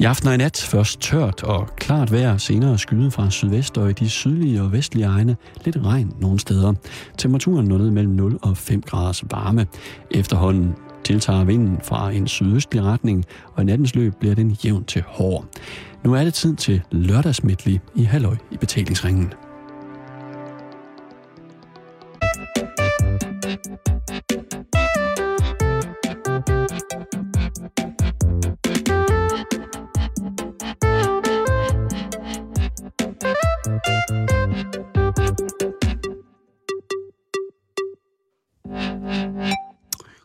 I aften og i nat først tørt og klart vejr, senere skyde fra sydvest og i de sydlige og vestlige egne lidt regn nogle steder. Temperaturen nåede mellem 0 og 5 graders varme. Efterhånden tiltager vinden fra en sydøstlig retning, og i nattens løb bliver den jævn til hård. Nu er det tid til lørdagsmidtlig i Halløj i betalingsringen.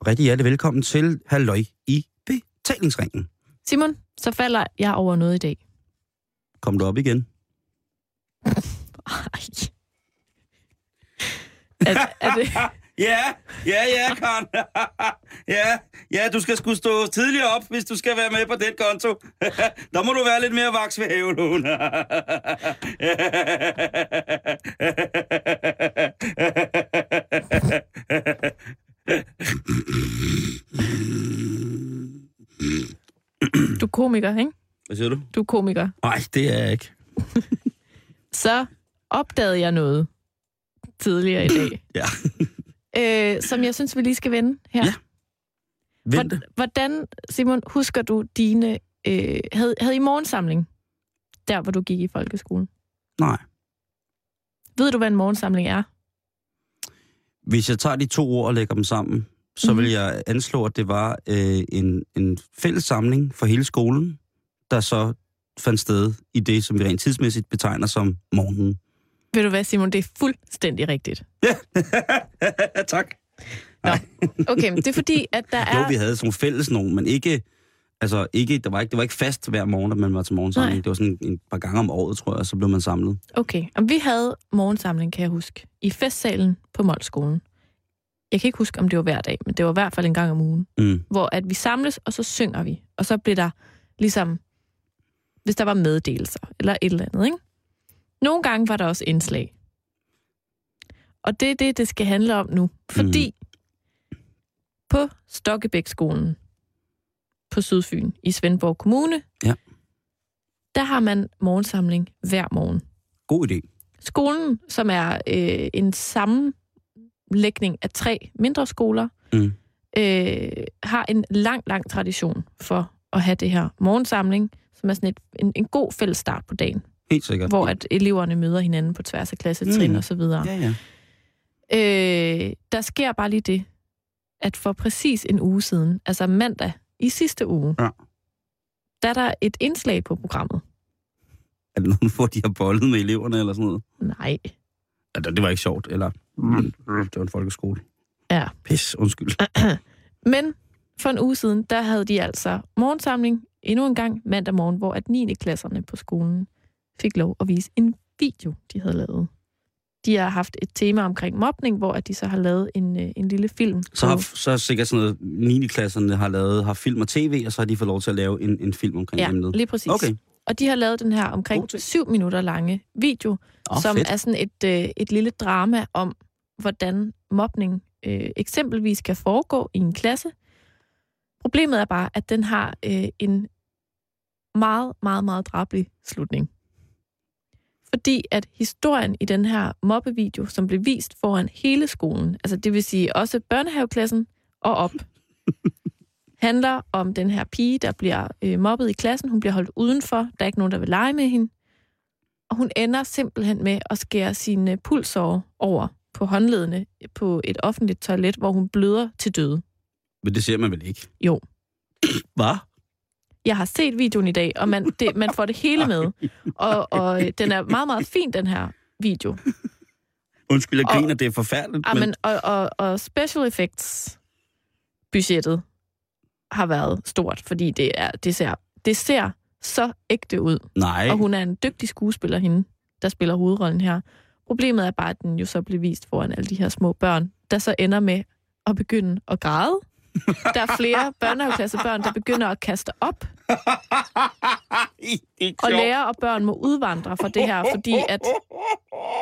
Rigtig hjertelig velkommen til Halløj i betalingsringen. Simon, så falder jeg over noget i dag. Kom du op igen? Ej. Er, er det... Ja, ja, ja, Karen. ja, ja, du skal skulle stå tidligere op, hvis du skal være med på den konto. Der må du være lidt mere vaks ved havelån. Du er komiker, ikke? Hvad siger du? Du er komiker. Nej, det er jeg ikke. Så opdagede jeg noget tidligere i dag, Ja. øh, som jeg synes, vi lige skal vende her. Ja. Hvor- Hvordan, Simon, husker du dine... Øh, havde, havde I morgensamling, der hvor du gik i folkeskolen? Nej. Ved du, hvad en morgensamling er? Hvis jeg tager de to ord og lægger dem sammen, så Mhm. vil jeg anslå, at det var øh, en, en fælles samling for hele skolen, der så fandt sted i det, som vi rent tidsmæssigt betegner som morgenen. Ved du hvad, Simon? Det er fuldstændig rigtigt. tak. Okay, men det er fordi, at der er... Jo, vi havde sådan fælles nogen, men ikke... Altså, ikke, det, var ikke, det var ikke fast hver morgen, at man var til morgensamling. Nej. Det var sådan en par gange om året, tror jeg, og så blev man samlet. Okay, og vi havde morgensamling, kan jeg huske, i festsalen på Målskolen. Jeg kan ikke huske, om det var hver dag, men det var i hvert fald en gang om ugen, Mm. hvor at vi samles, og så synger vi. Og så blev der ligesom, hvis der var meddelelser eller et eller andet, ikke? Nogle gange var der også indslag. Og det er det, det skal handle om nu. Fordi på Stokkebækskolen på Sydfyn i Svendborg Kommune, Ja. der har man morgensamling hver morgen. God idé. Skolen, som er øh, en sammenlægning af tre mindre skoler, Mm. øh, har en lang, lang tradition for at have det her morgensamling, som er sådan et, en, en god fælles start på dagen, Helt sikkert. hvor at eleverne møder hinanden på tværs af klassetrin Mm. og så videre. Ja, ja. Øh, der sker bare lige det, at for præcis en uge siden, altså mandag i sidste uge, Ja. der er der et indslag på programmet. Er det nogen, hvor de har bollet med eleverne eller sådan noget? Nej. Det det var ikke sjovt, eller... Mm. Det var en folkeskole. Ja. Pis, undskyld. Men for en uge siden, der havde de altså morgensamling endnu en gang mandag morgen, hvor at 9. klasserne på skolen fik lov at vise en video, de havde lavet. De har haft et tema omkring mobning, hvor at de så har lavet en, øh, en lille film. Så har så er sikkert sådan noget, 9. klasserne har lavet, har film og tv, og så har de fået lov til at lave en, en film omkring Ja, emnet. lige præcis. Okay. Og de har lavet den her omkring syv minutter lange video, oh, som fedt. er sådan et, øh, et lille drama om, hvordan mobning øh, eksempelvis kan foregå i en klasse. Problemet er bare, at den har øh, en meget, meget, meget drabelig slutning. Fordi at historien i den her mobbevideo, som blev vist foran hele skolen, altså det vil sige også børnehaveklassen og op, handler om den her pige, der bliver øh, mobbet i klassen. Hun bliver holdt udenfor. Der er ikke nogen, der vil lege med hende. Og hun ender simpelthen med at skære sine pulsår over på håndledene på et offentligt toilet, hvor hun bløder til døde. Men det ser man vel ikke? Jo. Hvad? Jeg har set videoen i dag, og man, det, man får det hele med. Og, og øh, den er meget, meget fin, den her video. Undskyld, jeg Og- griner, det er forfærdeligt. Ja, men, og, og, og special effects budgettet har været stort, fordi det, er, det, ser, det ser så ægte ud. nej, Og hun er en dygtig skuespiller, hende, der spiller hovedrollen her. Problemet er bare, at den jo så bliver vist foran alle de her små børn, der så ender med at begynde at græde. Der er flere børnehaveklassebørn, der begynder at kaste op, og lærer og børn må udvandre fra det her, fordi at,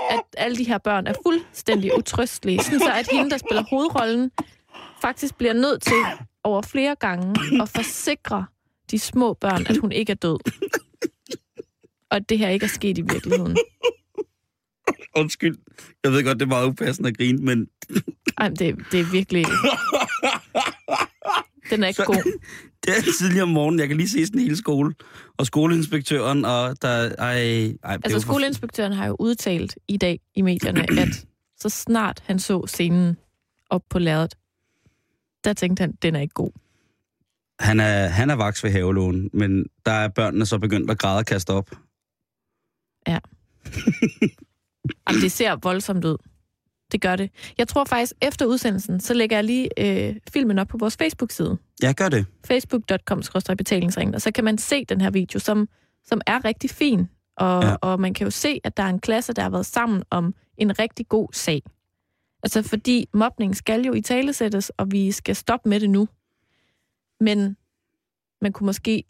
at alle de her børn er fuldstændig utrøstelige. Sådan så, at hende, der spiller hovedrollen, faktisk bliver nødt til over flere gange at forsikre de små børn, at hun ikke er død. Og at det her ikke er sket i virkeligheden. Undskyld. Jeg ved godt, det er meget upassende at grine, men... Ej, men det, det er virkelig... Den er ikke Så- god. Det er tidligere om morgenen. Jeg kan lige se sådan en hel skole. Og skoleinspektøren, og der... Ej, ej, Altså, for- skoleinspektøren har jo udtalt i dag i medierne, at så snart han så scenen op på lærredet, der tænkte han, den er ikke god. Han er, han er vaks ved havelån, men der er børnene så begyndt at græde og kaste op. Jamen, det ser voldsomt ud. Det gør det. Jeg tror faktisk, efter udsendelsen, så lægger jeg lige øh, filmen op på vores Facebook-side. Ja, gør det. facebook.com betalingsringen, og så kan man se den her video, som, som er rigtig fin. Og, Ja. og man kan jo se, at der er en klasse, der har været sammen om en rigtig god sag. Altså fordi mobning skal jo i talesættes, og vi skal stoppe med det nu. Men man kunne måske...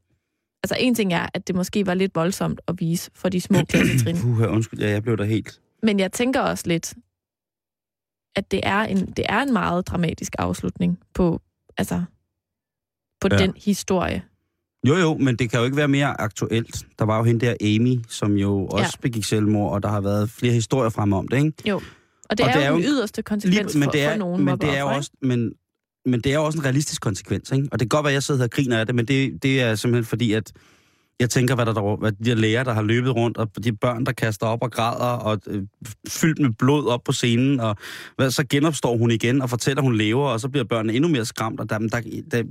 Altså en ting er, at det måske var lidt voldsomt at vise for de små klassetrin. Puh, undskyld, ja, jeg blev der helt... Men jeg tænker også lidt, at det er en, det er en meget dramatisk afslutning på, altså, på Ja. den historie. Jo, jo, men det kan jo ikke være mere aktuelt. Der var jo hende der Amy, som jo også ja. begik selvmord, og der har været flere historier frem om det, ikke? Og det, Og er, det jo er jo den yderste konsekvens men for, det er, for nogen men det er jo også, men, men det er jo også en realistisk konsekvens, ikke? Og det kan godt være, at jeg sidder her og griner af det, men det, det er simpelthen fordi, at jeg tænker, hvad der der, hvad de læger, der har løbet rundt, og de børn, der kaster op og græder, og øh, fyldt med blod op på scenen, og hvad, så genopstår hun igen og fortæller, at hun lever, og så bliver børnene endnu mere skræmt, og der, der, der,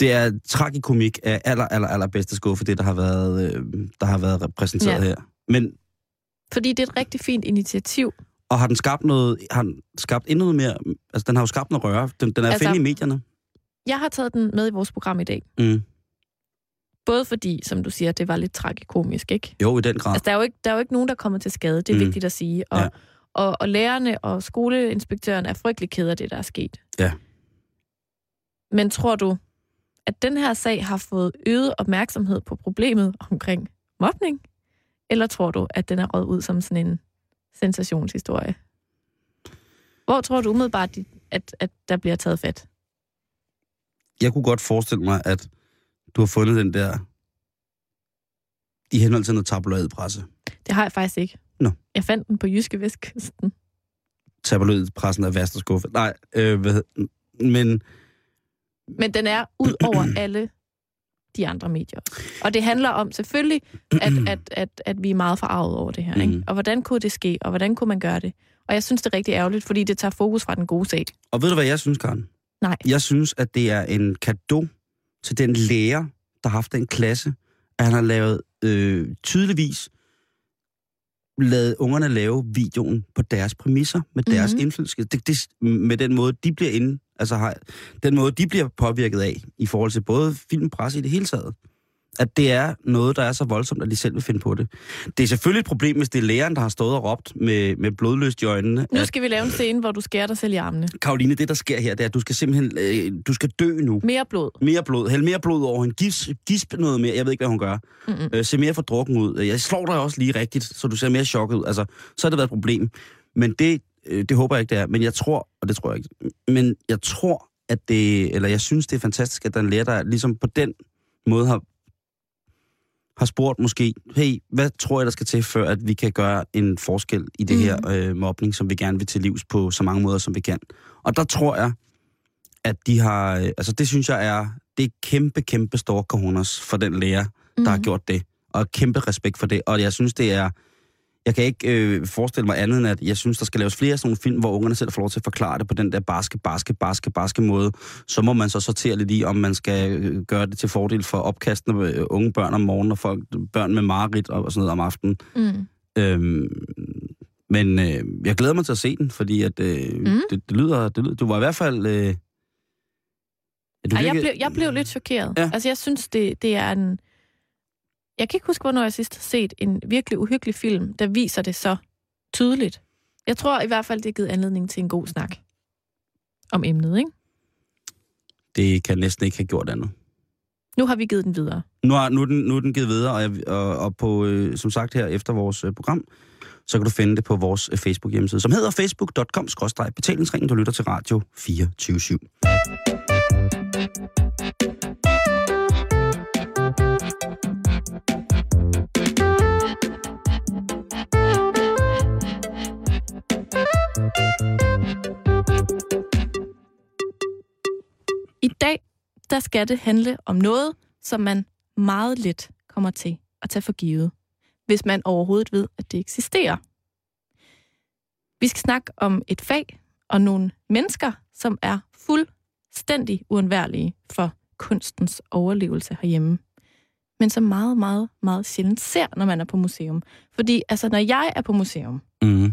det er tragikomik af aller, aller, aller bedste skuffe, det der har været, øh, der har været repræsenteret Ja. her. Men Fordi det er et rigtig fint initiativ. og har den skabt noget, har den skabt endnu noget mere, altså den har jo skabt noget røre, den, den er altså, Altså- finde i medierne. Jeg har taget den med i vores program i dag. Mm. Både fordi, som du siger, det var lidt tragikomisk, ikke? Jo, i den grad. Altså, der er jo ikke, der er jo ikke nogen, der kommer til skade. Det er Mm. vigtigt at sige. Og, Ja. og, og lærerne og skoleinspektøren er frygtelig ked af det, der er sket. Ja. Men tror du, at den her sag har fået øget opmærksomhed på problemet omkring mobning? Eller tror du, at den er røget ud som sådan en sensationshistorie? Hvor tror du umiddelbart, at, at der bliver taget fat? Jeg kunne godt forestille mig, at du har fundet den der i henhold til noget tabloidpresse. Det har jeg faktisk ikke. Nå. Jeg fandt den på Jyske Vestkysten. Tabloidpressen er værst at skuffe. Nej, øh, hvad, men Men den er ud over alle de andre medier. Og det handler om selvfølgelig, at, at, at, at vi er meget forarvet over det her. Ikke? Mhm. Og hvordan kunne det ske, og hvordan kunne man gøre det? Og jeg synes, det er rigtig ærgerligt, fordi det tager fokus fra den gode sag. Og ved du, hvad jeg synes, Karen? Nej. Jeg synes, at det er en gave til den lærer, der har haft den klasse, at han har lavet øh, tydeligvis lavet ungerne lave videoen på deres præmisser, med deres Mhm. indflydelse. Det, det, med den måde, de bliver inde, altså har, den måde, de bliver påvirket af, i forhold til både film presse i det hele taget. At det er noget, der er så voldsomt, at de selv vil finde på det. Det er selvfølgelig et problem, hvis det er læreren, der har stået og råbt med, med blodløst i øjnene. Nu at- skal vi lave en scene, hvor du skærer dig selv i armene. Karoline, det der sker her, det er, at du skal simpelthen, øh, du skal dø nu. Mere blod. Mere blod, hæld mere blod over hende, gisp, gisp noget mere, jeg ved ikke, hvad hun gør. Øh, se mere for drukken ud. Jeg slår dig også lige rigtigt, så du ser mere chokket ud. Altså, så har det været et problem. Men det, øh, det håber jeg ikke, det er. Men jeg tror, og det tror jeg ikke, men jeg tror, at det, eller jeg synes, det er fantastisk, at der er en lærer, der ligesom på den måde har, har spurgt måske, hey, hvad tror jeg, der skal til, før at vi kan gøre en forskel i det Mhm. her øh, mobning, som vi gerne vil til livs på så mange måder, som vi kan. Og der tror jeg, at de har, øh, altså det synes jeg er, det er kæmpe, kæmpe store cojones for den lærer, der har Mhm. gjort det. Og kæmpe respekt for det. Og jeg synes, det er... Jeg kan ikke øh, forestille mig andet end, at jeg synes, der skal laves flere sådan nogle film, hvor ungerne selv får lov til at forklare det på den der barske, barske, barske, barske måde. Så må man så sortere lidt i, om man skal øh, gøre det til fordel for opkastende øh, unge børn om morgenen, og folk, børn med mareridt og sådan noget om aftenen. Mm. Øhm, men øh, jeg glæder mig til at se den, fordi at, øh, Mm. det, det, lyder, det lyder... Du var i hvert fald... Øh, ja, du Ej, jeg, blev, jeg blev lidt chokeret. Ja. Altså, jeg synes, det, det er en... Jeg kan ikke huske, hvornår jeg sidst har set en virkelig uhyggelig film, der viser det så tydeligt. Jeg tror i hvert fald, det har givet anledning til en god snak om emnet, ikke? Det kan næsten ikke have gjort andet. Nu har vi givet den videre. Nu er, nu er, den, nu er den givet videre, og, jeg, og, og på, øh, som sagt her efter vores øh, program, så kan du finde det på vores øh, Facebook-hjemmeside, som hedder facebook.com-betalingsringen. Du lytter til Radio 24 /7. Der skal det handle om noget, som man meget let kommer til at tage for givet, hvis man overhovedet ved, at det eksisterer. Vi skal snakke om et fag og nogle mennesker, som er fuldstændig uundværlige for kunstens overlevelse herhjemme men som meget, meget, meget sjældent ser, når man er på museum. Fordi altså, når jeg er på museum, Mm.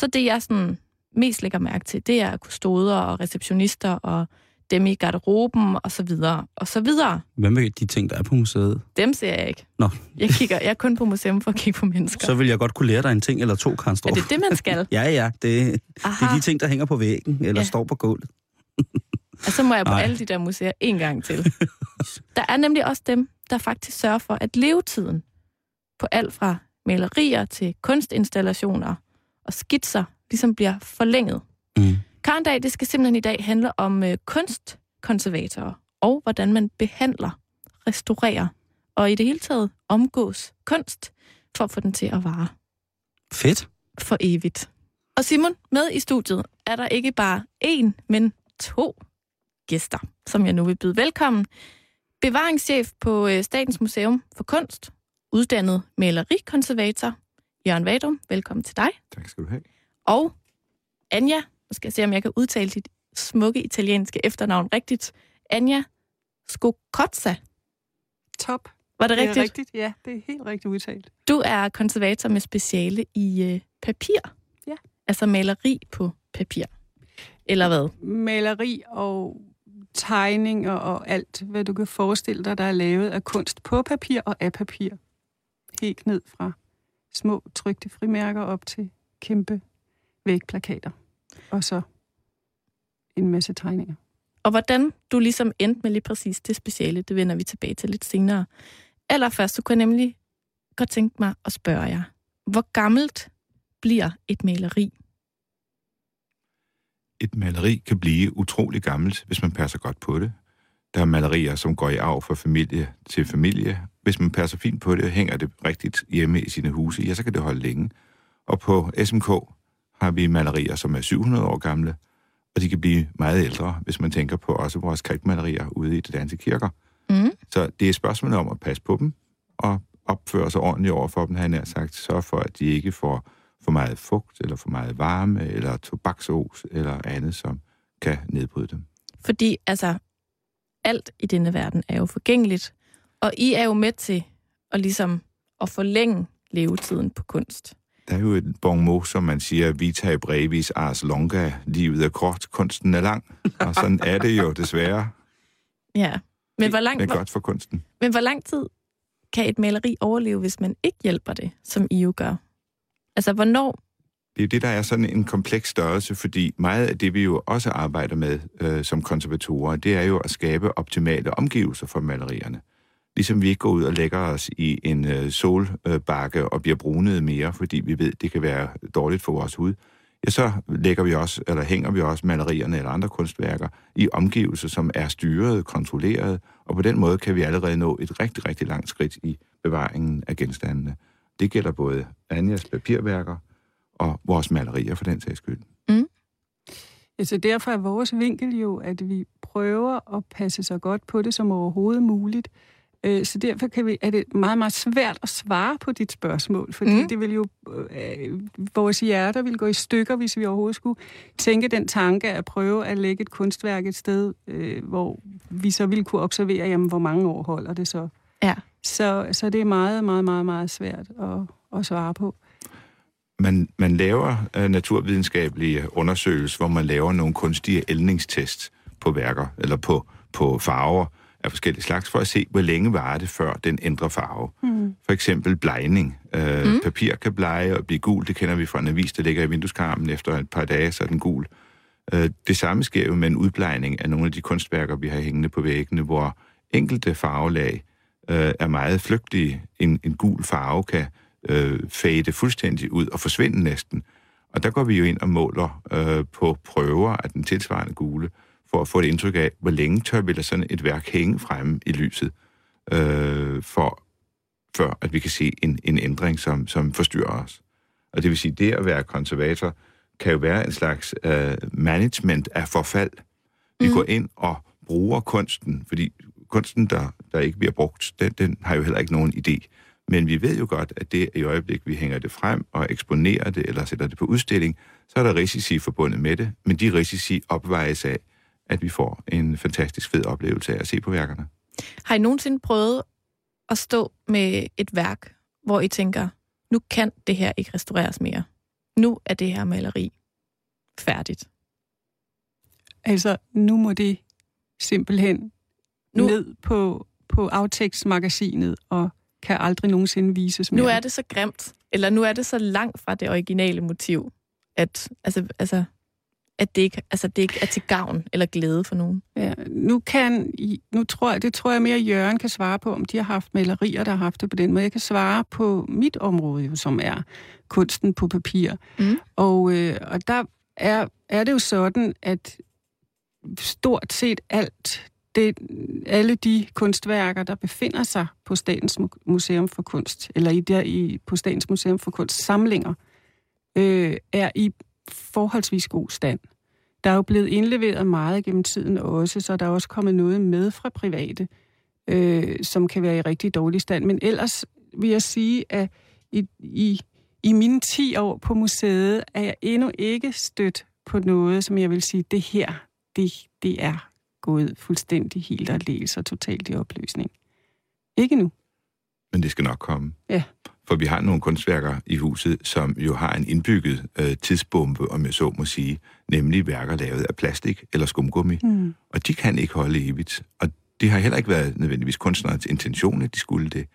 så det, jeg sådan mest lægger mærke til, det er kustoder og receptionister og dem i garderoben og så videre, og så videre. Hvad med de ting, der er på museet? Dem ser jeg ikke. Nå. Jeg, kigger, jeg er kun på museum for at kigge på mennesker. Så vil jeg godt kunne lære dig en ting eller to, Karen er det det, man skal? Ja, ja. Det, det er de ting, der hænger på væggen eller Ja. står på gulvet. Og så må jeg på Ej. alle de der museer en gang til. Der er nemlig også dem, der faktisk sørger for, at levetiden på alt fra malerier til kunstinstallationer og skitser ligesom bliver forlænget. Mm. Karndag, det skal simpelthen i dag handle om øh, kunstkonservatorer og hvordan man behandler, restaurerer og i det hele taget omgås kunst for at få den til at vare Fedt. for evigt. Og Simon, med i studiet er der ikke bare én, men to gæster, som jeg nu vil byde velkommen. Bevaringschef på øh, Statens Museum for Kunst, uddannet malerikonservator, Jørgen Vadum, velkommen til dig. Tak skal du have. Og Anja, skal jeg se, om jeg kan udtale dit smukke italienske efternavn rigtigt. Anja Skokotza, Top. var det Det er rigtigt? rigtigt. Ja, det er helt rigtigt udtalt. Du er konservator med speciale i øh, papir. Ja. Altså maleri på papir. Eller hvad? Maleri og tegninger og alt, hvad du kan forestille dig, der er lavet af kunst på papir og af papir. Helt ned fra små trygte frimærker op til kæmpe vægplakater. Og så en masse tegninger. Og hvordan du ligesom endte med lige præcis det speciale, det vender vi tilbage til lidt senere. Allerførst, så kunne jeg nemlig godt tænke mig at spørge jer, hvor gammelt bliver et maleri? Et maleri kan blive utrolig gammelt, hvis man passer godt på det. Der er malerier, som går i arv fra familie til familie. Hvis man passer fint på det og hænger det rigtigt hjemme i sine huse, ja, så kan det holde længe. Og på SMK har vi malerier, som er 700 år gamle, og de kan blive meget ældre, hvis man tænker på også vores kalkmalerier ude i de danske kirker. Mm. Så det er et spørgsmål om at passe på dem, og opføre sig ordentligt over for dem, han har sagt. Sørg for, at de ikke får for meget fugt, eller for meget varme, eller tobaksos, eller andet, som kan nedbryde dem. Fordi altså, alt i denne verden er jo forgængeligt, og I er jo med til at ligesom at forlænge levetiden på kunst. Der er jo et bon mot, som man siger, vita brevis ars longa, livet er kort, kunsten er lang. Og sådan er det jo desværre. Ja. Men hvor, lang, Det er godt for kunsten. men hvor lang tid kan et maleri overleve, hvis man ikke hjælper det, som I jo gør? Altså, hvornår? Det er jo det, der er sådan en kompleks størrelse, fordi meget af det, vi jo også arbejder med øh, som konservatorer, det er jo at skabe optimale omgivelser for malerierne. Ligesom vi ikke går ud og lægger os i en øh, solbakke og bliver brunet mere, fordi vi ved, det kan være dårligt for vores hud, ja, så lægger vi også, eller hænger vi også malerierne eller andre kunstværker i omgivelser, som er styret, kontrolleret, og på den måde kan vi allerede nå et rigtig, rigtig langt skridt i bevaringen af genstandene. Det gælder både Anjas papirværker og vores malerier for den sags skyld. Mm. Ja, så derfor er vores vinkel jo, at vi prøver at passe så godt på det som overhovedet muligt. Øh, Så derfor kan vi, er det meget, meget svært at svare på dit spørgsmål, fordi Mm. det vil jo, øh, vores hjerter vil gå i stykker, hvis vi overhovedet skulle tænke den tanke at prøve at lægge et kunstværk et sted, øh, hvor vi så ville kunne observere, jamen, hvor mange år holder det så. Ja. Så, så det er meget, meget, meget, meget svært at, at svare på. Man, man laver uh, naturvidenskabelige undersøgelser, hvor man laver nogle kunstige ældningstests på værker, eller på, på farver af forskellige slags, for at se, hvor længe varer det, før den ændrer farve. Mm. For eksempel blegning. Uh, Mm. Papir kan blege og blive gul, det kender vi fra en avis, der ligger i vindueskarmen efter et par dage, så er den gul. Uh, det samme sker jo med en udblegning af nogle af de kunstværker, vi har hængende på væggene, hvor enkelte farvelag uh, er meget flygtige. En, en gul farve kan øh, fade fuldstændig ud og forsvinde næsten. Og der går vi jo ind og måler øh, på prøver af den tilsvarende gule, for at få et indtryk af, hvor længe tør vi lade sådan et værk hænge fremme i lyset, øh, for, før at vi kan se en, en ændring, som, som forstyrrer os. Og det vil sige, det at være konservator kan jo være en slags øh, management af forfald. Vi mm. går ind og bruger kunsten, fordi kunsten, der, der ikke bliver brugt, den, den har jo heller ikke nogen idé. Men vi ved jo godt, at det i øjeblik, vi hænger det frem og eksponerer det, eller sætter det på udstilling, så er der risici forbundet med det, men de risici opvejes af, at vi får en fantastisk fed oplevelse af at se på værkerne. Har I nogensinde prøvet at stå med et værk, hvor I tænker, nu kan det her ikke restaureres mere. Nu er det her maleri færdigt. Altså, nu må det simpelthen nu, ned på, på Afteks-magasinet og kan aldrig nogensinde vises mere. Nu er det så grimt, eller nu er det så langt fra det originale motiv, at, altså, altså, at det ikke, altså, det ikke er til gavn eller glæde for nogen. Ja, nu kan, nu tror jeg, det tror jeg mere, Jørgen kan svare på, om de har haft malerier, der har haft det på den måde. Jeg kan svare på mit område, jo, som er kunsten på papir. Mm. Og, øh, og der er, er det jo sådan, at stort set alt det, alle de kunstværker, der befinder sig på Statens Museum for Kunst, eller i der i, på Statens Museum for Kunst samlinger, øh, er i forholdsvis god stand. Der er jo blevet indleveret meget gennem tiden også, så der er også kommet noget med fra private, øh, som kan være i rigtig dårlig stand. Men ellers vil jeg sige, at i, i, i mine 10 år på museet er jeg endnu ikke stødt på noget, som jeg vil sige, det her, det, det er gået fuldstændig helt og og totalt i opløsning. Ikke nu. Men det skal nok komme. Ja. For vi har nogle kunstværker i huset, som jo har en indbygget øh, tidsbombe, om jeg så må sige, nemlig værker lavet af plastik eller skumgummi. Mm. Og de kan ikke holde evigt. Og det har heller ikke været nødvendigvis kunstnerens intention, at de skulle det.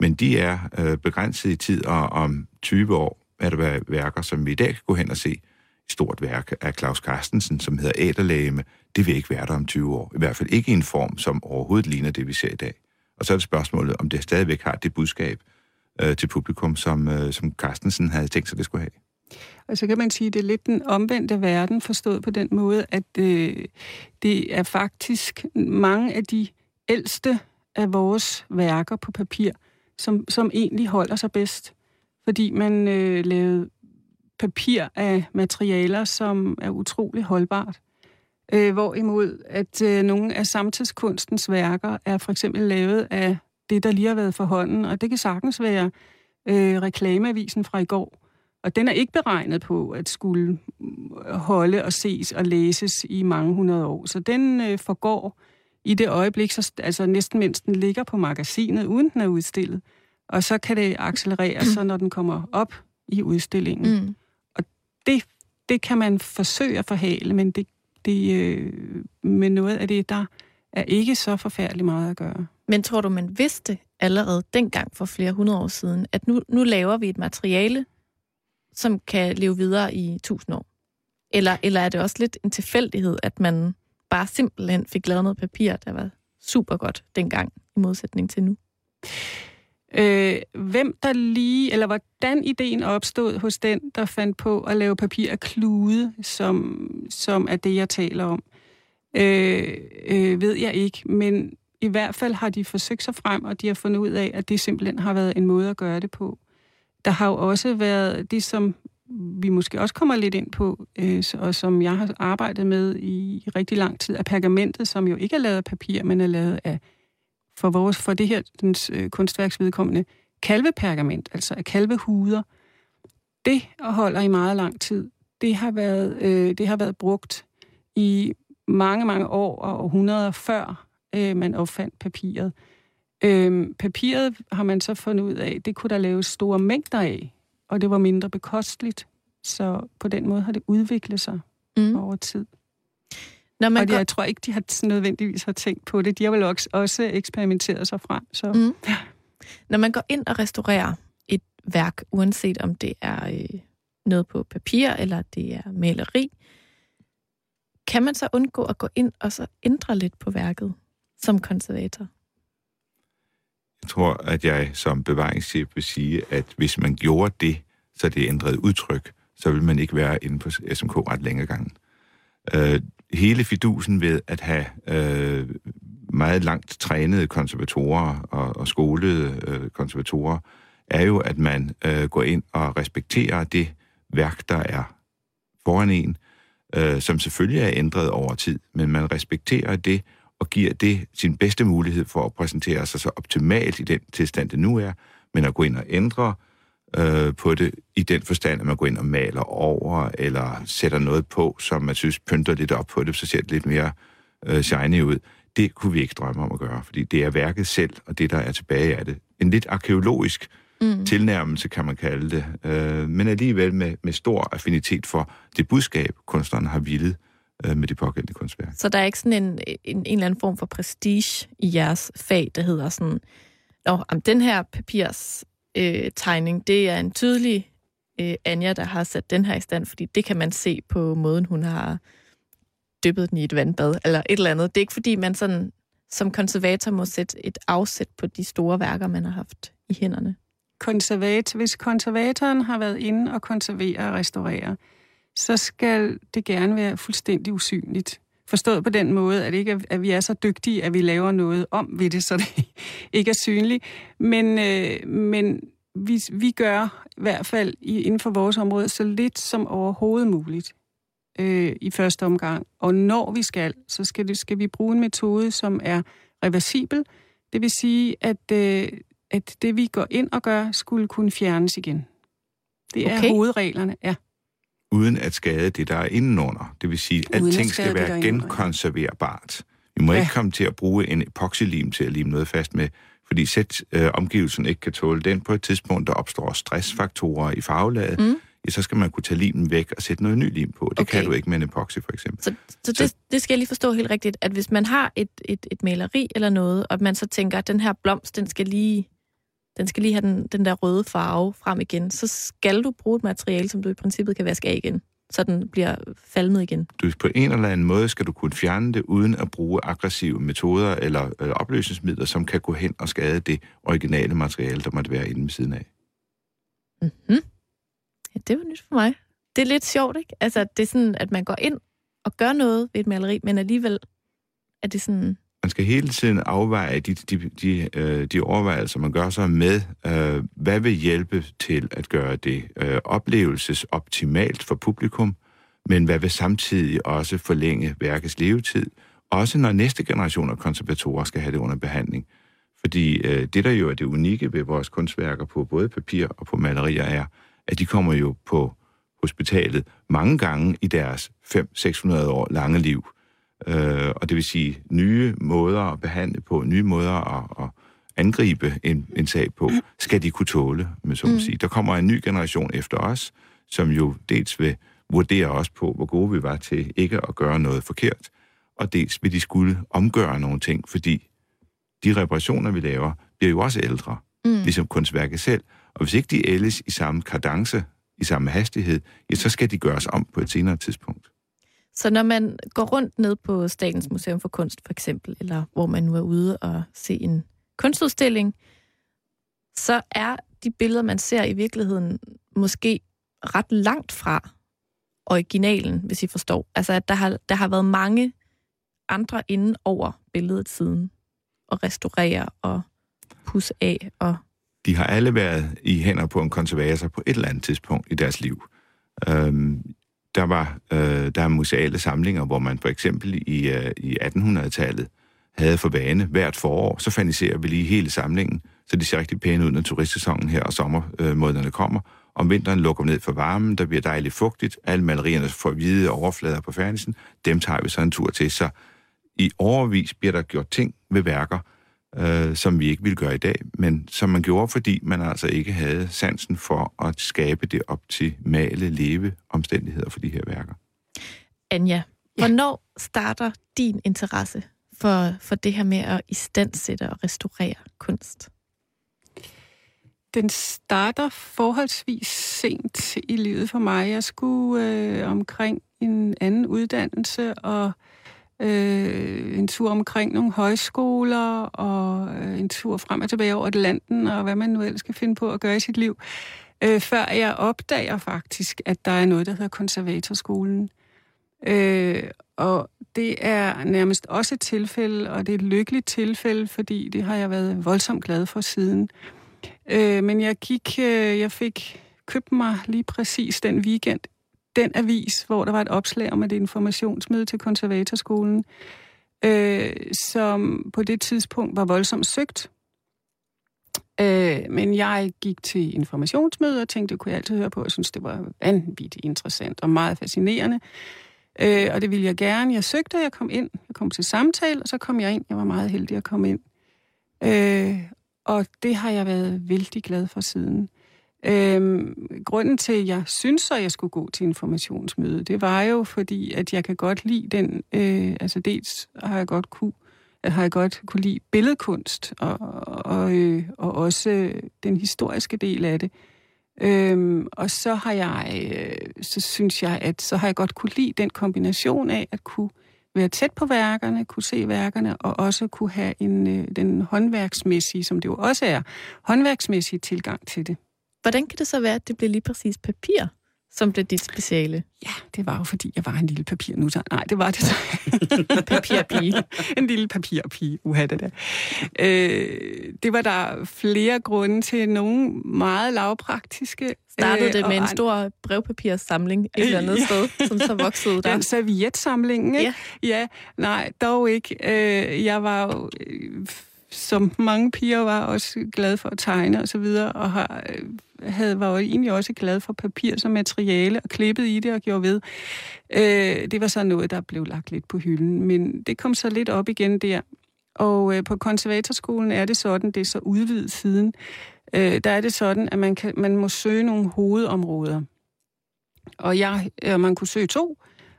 Men de er øh, begrænset i tid, og om 20 år er der værker, som vi i dag kan gå hen og se. Et stort værk af Claus Carstensen, som hedder Æderlægeme. Det vil ikke være der om 20 år. I hvert fald ikke i en form, som overhovedet ligner det, vi ser i dag. Og så er det spørgsmålet, om det stadigvæk har det budskab øh, til publikum, som, øh, som Carstensen havde tænkt sig, det skulle have. Og så kan man sige, at det er lidt den omvendte verden, forstået på den måde, at øh, det er faktisk mange af de ældste af vores værker på papir, som, som egentlig holder sig bedst. Fordi man øh, lavede papir af materialer, som er utrolig holdbart. Øh, hvorimod at øh, nogle af samtidskunstens værker er for eksempel lavet af det, der lige har været for hånden, og det kan sagtens være øh, reklameavisen fra i går. Og den er ikke beregnet på at skulle holde og ses og læses i mange hundrede år. Så den øh, forgår i det øjeblik, så, altså næsten mens den ligger på magasinet, uden den er udstillet. Og så kan det accelerere, så når den kommer op i udstillingen. Mm. Og det, det kan man forsøge at forhale, men det, det øh, med noget af det, der er ikke så forfærdeligt meget at gøre. Men tror du, man vidste allerede dengang for flere hundrede år siden, at nu, nu laver vi et materiale, som kan leve videre i tusind år? Eller, eller er det også lidt en tilfældighed, at man bare simpelthen fik lavet noget papir, der var super godt dengang, i modsætning til nu? Øh, hvem der lige, eller hvordan ideen opstod hos den, der fandt på at lave papir af klude, som, som er det, jeg taler om, øh, øh, ved jeg ikke. Men i hvert fald har de forsøgt sig frem, og de har fundet ud af, at det simpelthen har været en måde at gøre det på. Der har jo også været det, som vi måske også kommer lidt ind på, øh, og som jeg har arbejdet med i rigtig lang tid, er pergamentet, som jo ikke er lavet af papir, men er lavet af, for, vores, for det her dens, øh, kunstværksvedkommende, kalvepergament, altså af kalvehuder. Det holder i meget lang tid. Det har været, øh, det har været brugt i mange, mange år og århundreder før øh, man opfandt papiret. Øh, papiret har man så fundet ud af, det kunne der laves store mængder af, og det var mindre bekosteligt. Så på den måde har det udviklet sig mm. over tid. Når man og går... jeg tror ikke, de har nødvendigvis har tænkt på det. De har vel også, også eksperimenteret sig frem. Så. Mm. Ja. Når man går ind og restaurerer et værk, uanset om det er øh, noget på papir eller det er maleri, kan man så undgå at gå ind og så ændre lidt på værket som konservator? Jeg tror, at jeg som bevaringschef vil sige, at hvis man gjorde det, så det ændrede udtryk, så vil man ikke være inde på SMK ret længe gangen. Øh, hele fidusen ved at have øh, meget langt trænede konservatorer og, og skolede øh, konservatorer, er jo, at man øh, går ind og respekterer det værk, der er foran en, øh, som selvfølgelig er ændret over tid, men man respekterer det, og giver det sin bedste mulighed for at præsentere sig så optimalt i den tilstand, det nu er, men at gå ind og ændre øh, på det i den forstand, at man går ind og maler over, eller sætter noget på, som man synes pynter lidt op på det, så ser det lidt mere øh, shiny ud. Det kunne vi ikke drømme om at gøre, fordi det er værket selv, og det, der er tilbage af det. En lidt arkeologisk mm. tilnærmelse, kan man kalde det, øh, men alligevel med, med stor affinitet for det budskab, kunstneren har villet øh, med de pågældende kunstværk. Så der er ikke sådan en, en, en eller anden form for prestige i jeres fag, der hedder sådan, Nå, om den her papirs øh, tegning, det er en tydelig øh, Anja, der har sat den her i stand, fordi det kan man se på måden, hun har dyppet den i et vandbad, eller et eller andet. Det er ikke fordi, man sådan som konservator må sætte et afsæt på de store værker, man har haft i hænderne. Konservat, hvis konservatoren har været inde og konservere og restaurere, så skal det gerne være fuldstændig usynligt. Forstået på den måde, at, ikke, at vi er så dygtige, at vi laver noget om ved det, så det ikke er synligt. Men, øh, men vi, vi gør i hvert fald inden for vores område så lidt som overhovedet muligt øh, i første omgang. Og når vi skal, så skal, det, skal vi bruge en metode, som er reversibel. Det vil sige, at, øh, at det vi går ind og gør, skulle kunne fjernes igen. Det er okay. hovedreglerne, ja uden at skade det, der er indenunder. Det vil sige, at alting skal være genkonserverbart. Vi må ja. ikke komme til at bruge en epoxylim til at lime noget fast med, fordi sæt øh, omgivelsen ikke kan tåle den på et tidspunkt, der opstår stressfaktorer i farvelaget, mm. ja, så skal man kunne tage limen væk og sætte noget ny lim på. Det okay. kan du ikke med en epoxy, for eksempel. Så, så, det, så det skal jeg lige forstå helt rigtigt, at hvis man har et, et, et maleri eller noget, og man så tænker, at den her blomst, den skal lige den skal lige have den, den der røde farve frem igen, så skal du bruge et materiale, som du i princippet kan vaske af igen, så den bliver falmet igen. Du, på en eller anden måde skal du kunne fjerne det, uden at bruge aggressive metoder eller, eller opløsningsmidler, som kan gå hen og skade det originale materiale, der måtte være inde ved siden af. Mm-hmm. Ja, det var nyt for mig. Det er lidt sjovt, ikke? Altså, det er sådan, at man går ind og gør noget ved et maleri, men alligevel er det sådan man skal hele tiden afveje de, de, de, øh, de overvejelser, man gør sig med, øh, hvad vil hjælpe til at gøre det øh, oplevelsesoptimalt for publikum, men hvad vil samtidig også forlænge værkets levetid, også når næste generation af konservatorer skal have det under behandling. Fordi øh, det, der jo er det unikke ved vores kunstværker på både papir og på malerier, er, at de kommer jo på hospitalet mange gange i deres 500-600 år lange liv. Øh, og det vil sige nye måder at behandle på, nye måder at, at angribe en, en sag på, skal de kunne tåle, med så at mm. sige. Der kommer en ny generation efter os, som jo dels vil vurdere os på, hvor gode vi var til ikke at gøre noget forkert, og dels vil de skulle omgøre nogle ting, fordi de reparationer, vi laver, bliver jo også ældre, mm. ligesom kunstværket selv. Og hvis ikke de ældes i samme kadence, i samme hastighed, ja, så skal de gøres om på et senere tidspunkt. Så når man går rundt ned på Statens Museum for Kunst, for eksempel, eller hvor man nu er ude og se en kunstudstilling, så er de billeder, man ser i virkeligheden, måske ret langt fra originalen, hvis I forstår. Altså, at der har, der har været mange andre inde over billedet siden, og restaurere og pusse af. Og... De har alle været i hænder på en konservator på et eller andet tidspunkt i deres liv. Øhm, der var øh, der er museale samlinger, hvor man for eksempel i, øh, i 1800-tallet havde for vane hvert forår, så faniserer vi lige hele samlingen, så de ser rigtig pæne ud, når turistsæsonen her og sommermånederne kommer. Om vinteren lukker vi ned for varmen, der bliver dejligt fugtigt, alle malerierne får hvide overflader på færdigsen, dem tager vi så en tur til. Så i overvis bliver der gjort ting ved værker, øh, som vi ikke ville gøre i dag, men som man gjorde, fordi man altså ikke havde sansen for at skabe det optimale leveomstændigheder for de her værker. Anja, ja. hvornår starter din interesse for, for det her med at istandsætte og restaurere kunst? Den starter forholdsvis sent i livet for mig. Jeg skulle øh, omkring en anden uddannelse, og øh, øh, en tur omkring nogle højskoler, og øh, en tur frem og tilbage over Atlanten, og hvad man nu ellers skal finde på at gøre i sit liv, øh, før jeg opdager faktisk, at der er noget, der hedder konservatorskolen. Øh, og det er nærmest også et tilfælde, og det er et lykkeligt tilfælde, fordi det har jeg været voldsomt glad for siden. Øh, men jeg gik, øh, jeg fik købt mig lige præcis den weekend den avis, hvor der var et opslag om et informationsmøde til konservatorskolen. øh, som på det tidspunkt var voldsomt søgt. Øh, men jeg gik til informationsmøde og tænkte, det kunne jeg altid høre på. Jeg synes, det var vanvittigt interessant og meget fascinerende. Øh, og det ville jeg gerne. Jeg søgte, jeg kom ind. Jeg kom til samtale, og så kom jeg ind. Jeg var meget heldig at komme ind. Øh, og det har jeg været vældig glad for siden. Øhm, grunden til, at jeg synes, at jeg skulle gå til informationsmøde, det var jo fordi, at jeg kan godt lide den, øh, altså dels har jeg godt kunne, har jeg godt kunne lide billedkunst, og, og, øh, og også den historiske del af det. Øhm, og så har jeg, øh, så synes jeg, at så har jeg godt kunne lide den kombination af at kunne være tæt på værkerne, kunne se værkerne, og også kunne have en, øh, den håndværksmæssige, som det jo også er, håndværksmæssige tilgang til det. Hvordan kan det så være, at det bliver lige præcis papir, som blev dit speciale? Ja, det var jo fordi, jeg var en lille papir nu. Nej, det var det så. Papirpige. en lille papirpige, uha det der. Øh, det var der flere grunde til. Nogle meget lavpraktiske. Startede øh, det med en stor brevpapirssamling et eller andet Ja. sted, som så voksede der? Den servietsamling, ikke? Ja. ja. Nej, dog ikke. Øh, jeg var jo, øh, som mange piger var, også glad for at tegne og så videre, og har, øh, havde, var jo egentlig også glad for papir som materiale, og klippet i det og gjorde ved. Øh, det var så noget, der blev lagt lidt på hylden, men det kom så lidt op igen der. Og øh, på konservatorskolen er det sådan, det er så udvidet siden, øh, der er det sådan, at man, kan, man må søge nogle hovedområder. Og jeg, øh, man kunne søge to,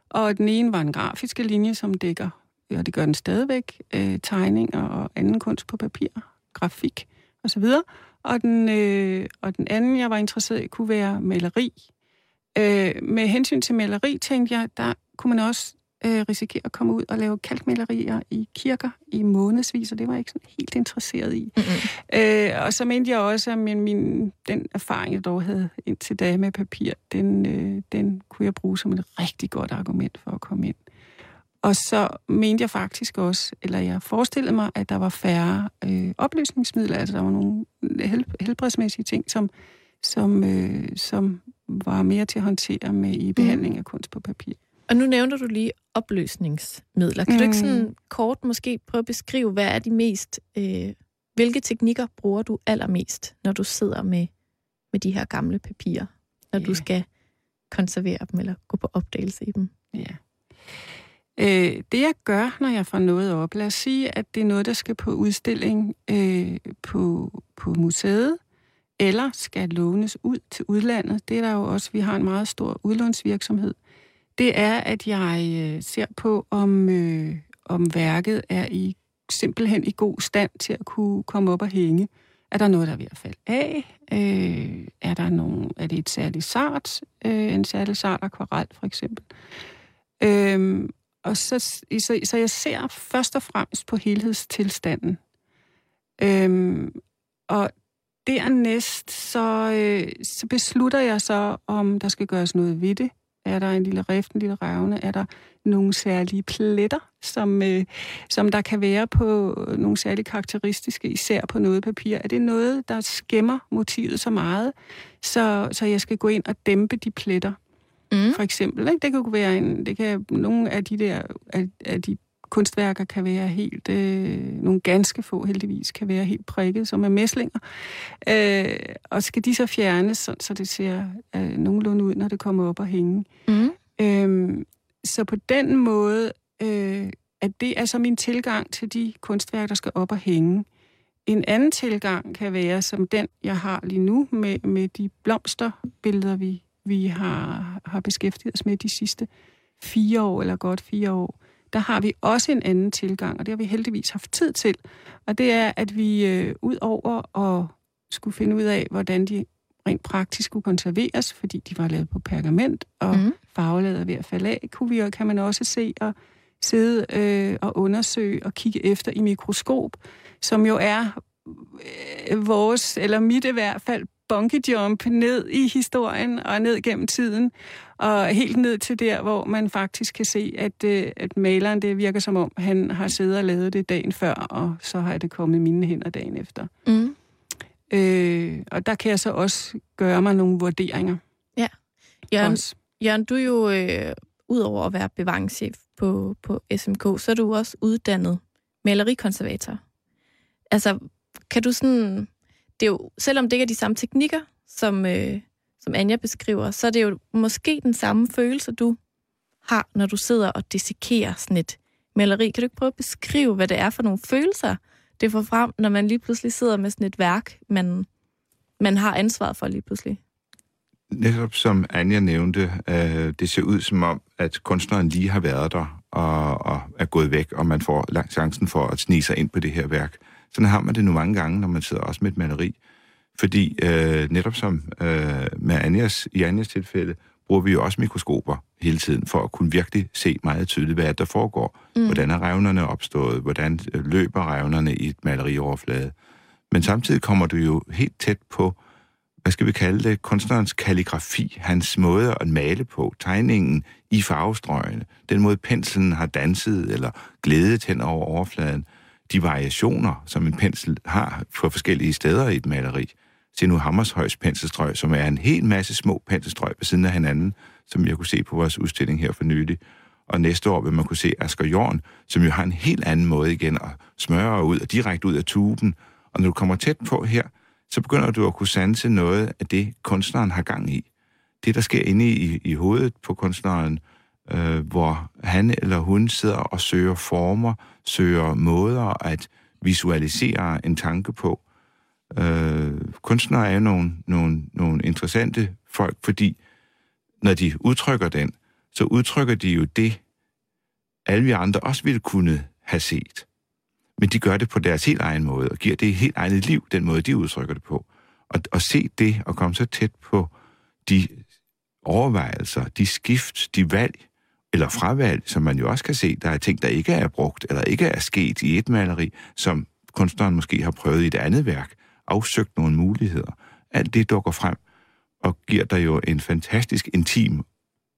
og den ene var en grafiske linje, som dækker, og det gør den stadigvæk, øh, tegninger og anden kunst på papir, grafik osv. Og den, øh, og den anden, jeg var interesseret i, kunne være maleri. Øh, med hensyn til maleri, tænkte jeg, der kunne man også øh, risikere at komme ud og lave kalkmalerier i kirker i månedsvis, og det var jeg ikke sådan helt interesseret i. Mm-mm. Øh, og så mente jeg også, at min, min, den erfaring, jeg dog havde indtil da med papir, den, øh, den kunne jeg bruge som et rigtig godt argument for at komme ind. Og så mente jeg faktisk også, eller jeg forestillede mig, at der var færre øh, opløsningsmidler, altså der var nogle hel, helbredsmæssige ting, som, som, øh, som var mere til at håndtere med i behandling af kunst på papir. Og nu nævner du lige opløsningsmidler. Kan mm. du ikke Mm. sådan kort måske prøve at beskrive, hvad er de mest... Øh, hvilke teknikker bruger du allermest, når du sidder med, med de her gamle papirer, når du Ja. skal konservere dem eller gå på opdagelse i dem? Ja. Øh, det jeg gør, når jeg får noget op, lad os sige, at det er noget, der skal på udstilling øh, på, på museet, eller skal lånes ud til udlandet. Det er der jo også, vi har en meget stor udlånsvirksomhed. Det er, at jeg øh, ser på, om, øh, om værket er i simpelthen i god stand til at kunne komme op og hænge. Er der noget, der er ved at falde af? Øh, er, der nogen, er det et særligt sart? Øh, en særlig sart akvarel, for eksempel. Øhm, og så, så, så jeg ser først og fremmest på helhedstilstanden. Øhm, og dernæst så, øh, så beslutter jeg så, om der skal gøres noget ved det. Er der en lille rift, en lille revne? Er der nogle særlige pletter, som, øh, som der kan være på øh, nogle særlige karakteristiske, især på noget papir? Er det noget, der skæmmer motivet så meget, så, så jeg skal gå ind og dæmpe de pletter? Mm. for eksempel. Ikke? Det kan jo være en, det kan, nogle af de der af, af de kunstværker kan være helt, øh, nogle ganske få heldigvis, kan være helt prikket, som er mæslinger. Øh, og skal de så fjernes, så, så det ser øh, nogenlunde ud, når det kommer op og hænge. Mm. Øhm, så på den måde, øh, at det er så min tilgang til de kunstværker, der skal op og hænge. En anden tilgang kan være som den, jeg har lige nu, med, med de blomsterbilleder, vi, vi har, har beskæftiget os med de sidste fire år, eller godt fire år. Der har vi også en anden tilgang, og det har vi heldigvis haft tid til. Og det er, at vi øh, ud over at skulle finde ud af, hvordan de rent praktisk skulle konserveres, fordi de var lavet på pergament, og Mm. farvelaget ved at falde af, kunne vi, og kan man også se og sidde øh, og undersøge og kigge efter i mikroskop, som jo er øh, vores, eller mit i hvert fald, bungee jump ned i historien og ned gennem tiden, og helt ned til der, hvor man faktisk kan se, at, øh, at maleren, det virker som om, han har siddet og lavet det dagen før, og så har det kommet mine hænder dagen efter. Mm. Øh, og der kan jeg så også gøre mig nogle vurderinger. Jørgen, Også. Jørgen, du er jo øh, udover at være bevaringschef på, på SMK, så er du også uddannet malerikonservator. Altså, kan du sådan... Det er jo, selvom det ikke er de samme teknikker, som, øh, som Anja beskriver, så er det jo måske den samme følelse, du har, når du sidder og dissekerer sådan et maleri. Kan du ikke prøve at beskrive, hvad det er for nogle følelser, det får frem, når man lige pludselig sidder med sådan et værk, man, man har ansvaret for lige pludselig? Netop som Anja nævnte, øh, det ser ud som om, at kunstneren lige har været der og, og er gået væk, og man får langt chancen for at snige sig ind på det her værk. Sådan har man det nu mange gange, når man sidder også med et maleri. Fordi øh, netop som øh, med Anjas, i Anjas tilfælde, bruger vi jo også mikroskoper hele tiden, for at kunne virkelig se meget tydeligt, hvad der foregår. Mm. Hvordan er revnerne opstået? Hvordan øh, løber revnerne i et malerioverflade? Men samtidig kommer du jo helt tæt på, hvad skal vi kalde det, kunstnerens kalligrafi, hans måde at male på, tegningen i farvestrøgene, den måde penslen har danset eller glædet hen over overfladen, de variationer, som en pensel har på forskellige steder i et maleri. Se nu Hammershøjs penselstrøg, som er en hel masse små penselstrøg ved siden af hinanden, som jeg kunne se på vores udstilling her for nylig. Og næste år vil man kunne se Asger Jorn, som jo har en helt anden måde igen at smøre ud og direkte ud af tuben. Og når du kommer tæt på her, så begynder du at kunne sanse noget af det, kunstneren har gang i. Det, der sker inde i, i hovedet på kunstneren, øh, hvor han eller hun sidder og søger former, søger måder at visualisere en tanke på. Øh, kunstnere er nogle, nogle, nogle interessante folk, fordi når de udtrykker den, så udtrykker de jo det, alle vi andre også ville kunne have set. Men de gør det på deres helt egen måde, og giver det et helt eget liv, den måde, de udtrykker det på. Og at se det, og komme så tæt på de overvejelser, de skift, de valg, eller fravalg, som man jo også kan se, der er ting, der ikke er brugt, eller ikke er sket i et maleri, som kunstneren måske har prøvet i et andet værk, afsøgt nogle muligheder. Alt det dukker frem og giver dig jo en fantastisk intim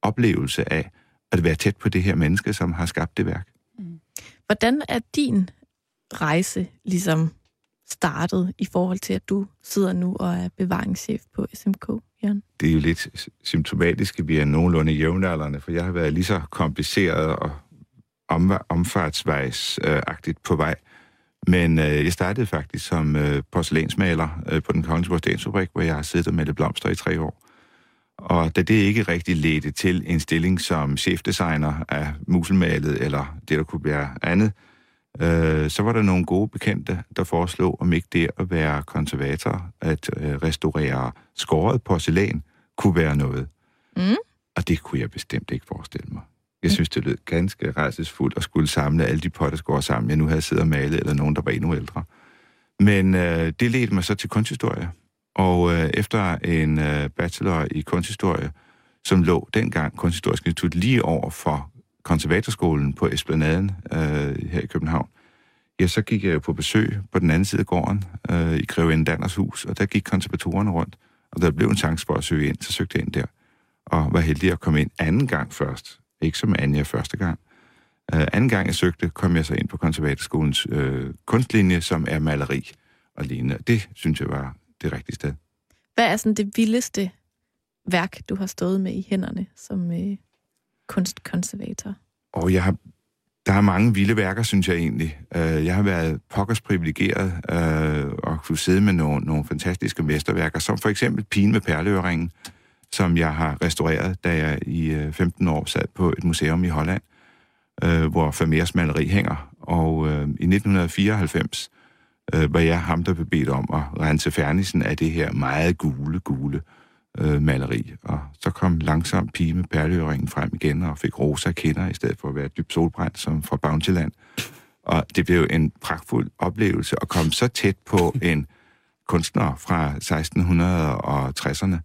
oplevelse af at være tæt på det her menneske, som har skabt det værk. Mm. Hvordan er din rejse ligesom startet i forhold til, at du sidder nu og er bevaringschef på SMK, Jørgen? Det er jo lidt symptomatisk, at vi er nogenlunde jævnaldrende, for jeg har været lige så kompliceret og omfartsvejsagtigt på vej. Men øh, jeg startede faktisk som øh, porcelænsmaler øh, på den kongelige porcelænsfabrik, hvor jeg har siddet og malet blomster i tre år. Og da det ikke rigtig ledte til en stilling som chefdesigner af muselmalet, eller det, der kunne være andet, øh, så var der nogle gode bekendte, der foreslog, om ikke det at være konservator, at øh, restaurere skåret porcelæn, kunne være noget. Mm. Og det kunne jeg bestemt ikke forestille mig. Jeg synes, det lød ganske rejsesfuldt at skulle samle alle de potteskår sammen, jeg nu havde siddet og malet, eller nogen, der var endnu ældre. Men øh, det ledte mig så til kunsthistorie. Og øh, efter en øh, bachelor i kunsthistorie, som lå dengang Kunsthistorisk Institut lige over for konservatorskolen på Esplanaden øh, her i København, ja, så gik jeg jo på besøg på den anden side af gården øh, i Grevinde Danners hus, og der gik konservatorerne rundt, og der blev en chance for at søge ind, så søgte jeg ind der, og var heldig at komme ind anden gang først, ikke som Anja første gang. Øh, anden gang jeg søgte, kom jeg så ind på konservatorskolens øh, kunstlinje, som er maleri og lignende. Det synes jeg var det rigtige sted. Hvad er sådan det vildeste værk, du har stået med i hænderne som øh, kunstkonservator? Og jeg har, der er mange vilde værker, synes jeg egentlig. Uh, jeg har været pokkers privilegeret uh, og kunne sidde med nogle, nogle fantastiske mesterværker, som for eksempel Pigen med perleøringen, som jeg har restaureret, da jeg i øh, 15 år sad på et museum i Holland, hvor Vermeers maleri hænger. Og i 1994 øh, var jeg ham, der blev bedt om at rense fernissen af det her meget gule, gule øh, maleri. Og så kom langsomt pige med perleøringen frem igen og fik rosa kinder, i stedet for at være dybt solbrændt som fra Bountyland. Og det blev en pragtfuld oplevelse at komme så tæt på en kunstner fra 1660'erne,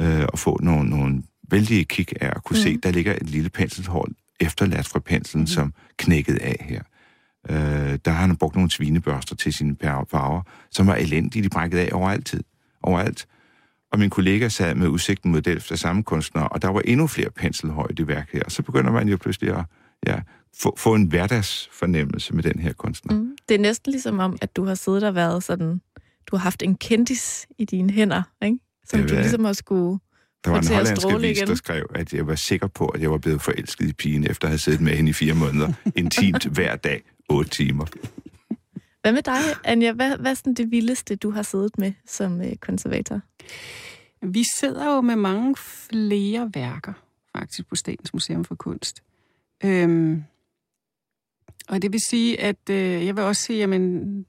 øh, og få nogle, nogle vældige kig af at kunne mm. se, der ligger et lille penselhår efterladt fra penslen, mm. som knækkede af her. Øh, der har han brugt nogle svinebørster til sine farver, som var elendige, de brækkede af overalt. overalt. Og min kollega sad med udsigten mod Delft af samme kunstner, og der var endnu flere det værk her. Og så begynder man jo pludselig at ja, få, få en hverdagsfornemmelse med den her kunstner. Mm. Det er næsten ligesom om, at du har siddet og været sådan, du har haft en kendis i dine hænder, ikke? som du ligesom har skulle Der var en hollandsk avis, der skrev, at jeg var sikker på, at jeg var blevet forelsket i pigen, efter at have siddet med hende i fire måneder, intimt hver dag, otte timer. Hvad med dig, Anja? Hvad, hvad er sådan det vildeste, du har siddet med som øh, konservator? Vi sidder jo med mange flere værker, faktisk, på Statens Museum for Kunst. Øhm, og det vil sige, at øh, jeg vil også sige, jamen,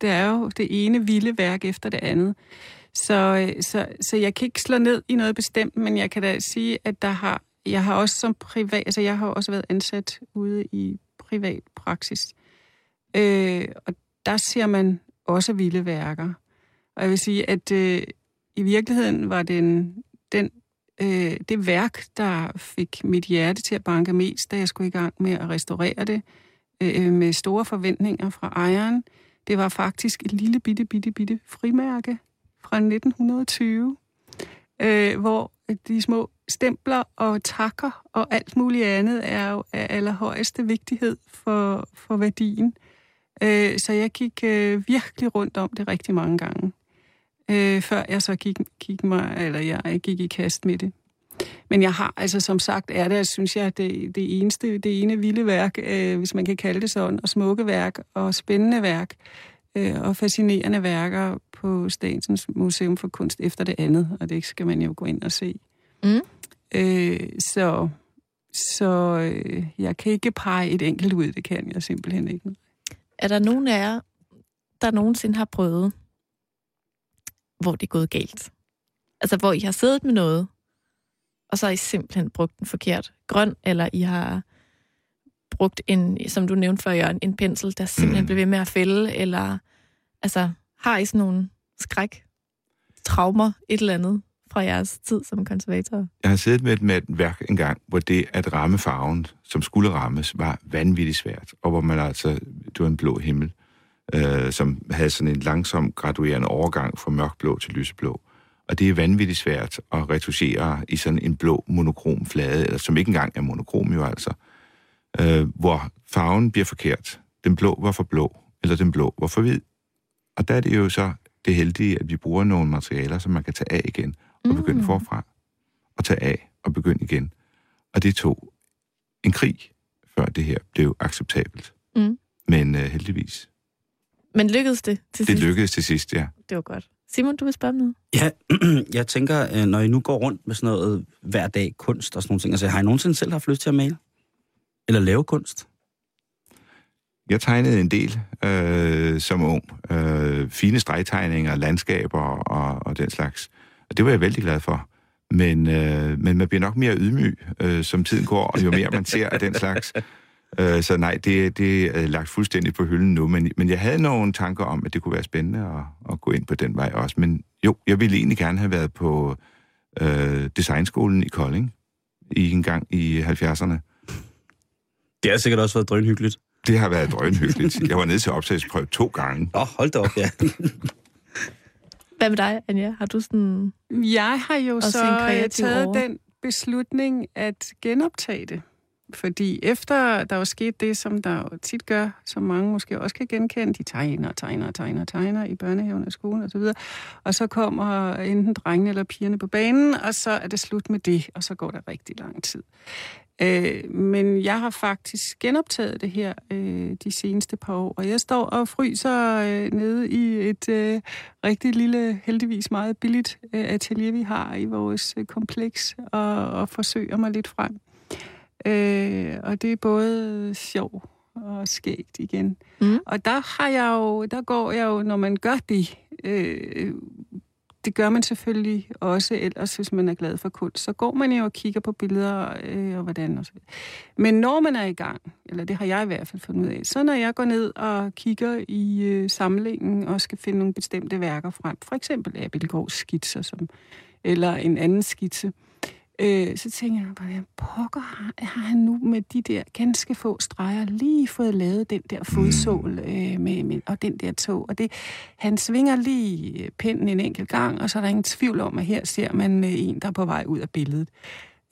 det er jo det ene vilde værk efter det andet. Så, øh, så, så jeg kan ikke slå ned i noget bestemt, men jeg kan da sige, at der har, jeg har også som privat, altså jeg har også været ansat ude i privat praksis. Øh, og der ser man også vilde værker. Og jeg vil sige, at øh, i virkeligheden var den, den, øh, det værk, der fik mit hjerte til at banke mest, da jeg skulle i gang med at restaurere det, øh, med store forventninger fra ejeren, det var faktisk et lille bitte, bitte, bitte frimærke fra 1920, øh, hvor de små stempler og takker og alt muligt andet er jo af allerhøjeste vigtighed for, for værdien. Øh, så jeg gik øh, virkelig rundt om det rigtig mange gange, øh, før jeg så gik, gik mig, eller jeg gik i kast med det. Men jeg har, altså som sagt, er det, synes jeg, det, det eneste, det ene vilde værk, øh, hvis man kan kalde det sådan, og smukke værk, og spændende værk, øh, og fascinerende værker på Statens Museum for Kunst efter det andet, og det skal man jo gå ind og se. Mm. Øh, så så øh, jeg kan ikke pege et enkelt ud, det kan jeg simpelthen ikke. Er der nogen af jer, der nogensinde har prøvet, hvor det er gået galt? Altså, hvor I har siddet med noget, og så har I simpelthen brugt den forkert grøn, eller I har brugt en, som du nævnte før, Jørgen, en pensel, der simpelthen Mm. blev ved med at fælde, eller altså, har I sådan nogle skræk, traumer, et eller andet fra jeres tid som konservator? Jeg har siddet med et, med et værk engang, hvor det at ramme farven, som skulle rammes, var vanvittigt svært. Og hvor man altså, det var en blå himmel, øh, som havde sådan en langsom graduerende overgang fra mørkblå til lyseblå. Og det er vanvittigt svært at retusere i sådan en blå monokrom flade, eller som ikke engang er monokrom jo altså, øh, hvor farven bliver forkert. Den blå var for blå, eller den blå var for hvid. Og der er det jo så det heldige, at vi bruger nogle materialer, som man kan tage af igen og begynde Mm. forfra, og tage af og begynde igen. Og det tog en krig, før det her blev acceptabelt. Mm. Men uh, heldigvis. Men lykkedes det til Det sidst? lykkedes til sidst, ja. Det var godt. Simon, du vil spørge om noget? Ja, jeg tænker, øh, når I nu går rundt med sådan noget hver dag, kunst og sådan nogle ting, altså har I nogensinde selv haft lyst til at male? Eller lave kunst? Jeg tegnede en del øh, som ung. Øh, fine stregtegninger, landskaber og, og den slags. Og det var jeg vældig glad for. Men, øh, men man bliver nok mere ydmyg, øh, som tiden går, og jo mere man ser af den slags. Øh, så nej, det, det er lagt fuldstændig på hylden nu. Men, men jeg havde nogle tanker om, at det kunne være spændende at, at gå ind på den vej også. Men jo, jeg ville egentlig gerne have været på øh, designskolen i Kolding i en gang i 70'erne. Det har sikkert også været drønhyggeligt. Det har været drønhyggeligt. Jeg var nede til optagelsesprøve to gange. Åh, oh, hold da op, ja. Hvad med dig, Anja? Har du sådan... Jeg har jo så øh, taget åre. den beslutning at genoptage det. Fordi efter der var sket det, som der jo tit gør, som mange måske også kan genkende, de tegner, tegner, tegner, tegner i børnehaven og skolen osv., og, og så kommer enten drengene eller pigerne på banen, og så er det slut med det, og så går der rigtig lang tid. Øh, men jeg har faktisk genoptaget det her øh, de seneste par år, og jeg står og fryser øh, nede i et øh, rigtig lille, heldigvis meget billigt øh, atelier, vi har i vores øh, kompleks, og, og forsøger mig lidt frem. Øh, og det er både sjov og skægt igen. Mm. Og der har jeg jo, der går jeg jo, når man gør det, øh, det gør man selvfølgelig også ellers, hvis man er glad for kunst. Så går man jo og kigger på billeder øh, og hvordan og så videre. Men når man er i gang, eller det har jeg i hvert fald fundet ud af, så når jeg går ned og kigger i øh, samlingen og skal finde nogle bestemte værker frem, for eksempel Abelgaards skitser, som, eller en anden skitse, øh, så tænker jeg, hvordan pokker har, har han nu med de der ganske få streger lige fået lavet den der fodsål øh, med, med, og den der tog. Og det, han svinger lige pinden en enkelt gang, og så er der ingen tvivl om, at her ser man øh, en, der er på vej ud af billedet.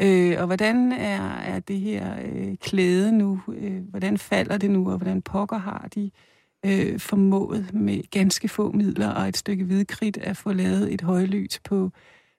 Øh, og hvordan er, er det her øh, klæde nu? Øh, hvordan falder det nu, og hvordan pokker har de øh, formået med ganske få midler og et stykke hvidkridt at få lavet et højlys på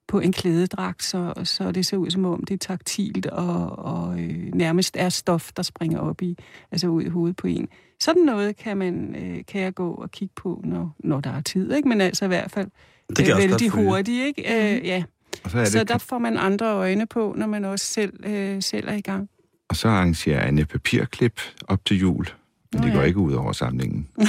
på en klædedragt, så, så det ser ud som om det er taktilt og, og øh, nærmest er stof, der springer op i, altså ud i hovedet på en. Sådan noget kan, man, øh, kan jeg gå og kigge på, når, når der er tid, ikke? men altså i hvert fald Det også vældig hurtigt. Ikke? Øh, ja. Og så, Så det, der får man andre øjne på, når man også selv, øh, selv er i gang. og så arrangerer Anne papirklip op til jul. Men det går ja. ikke ud over samlingen.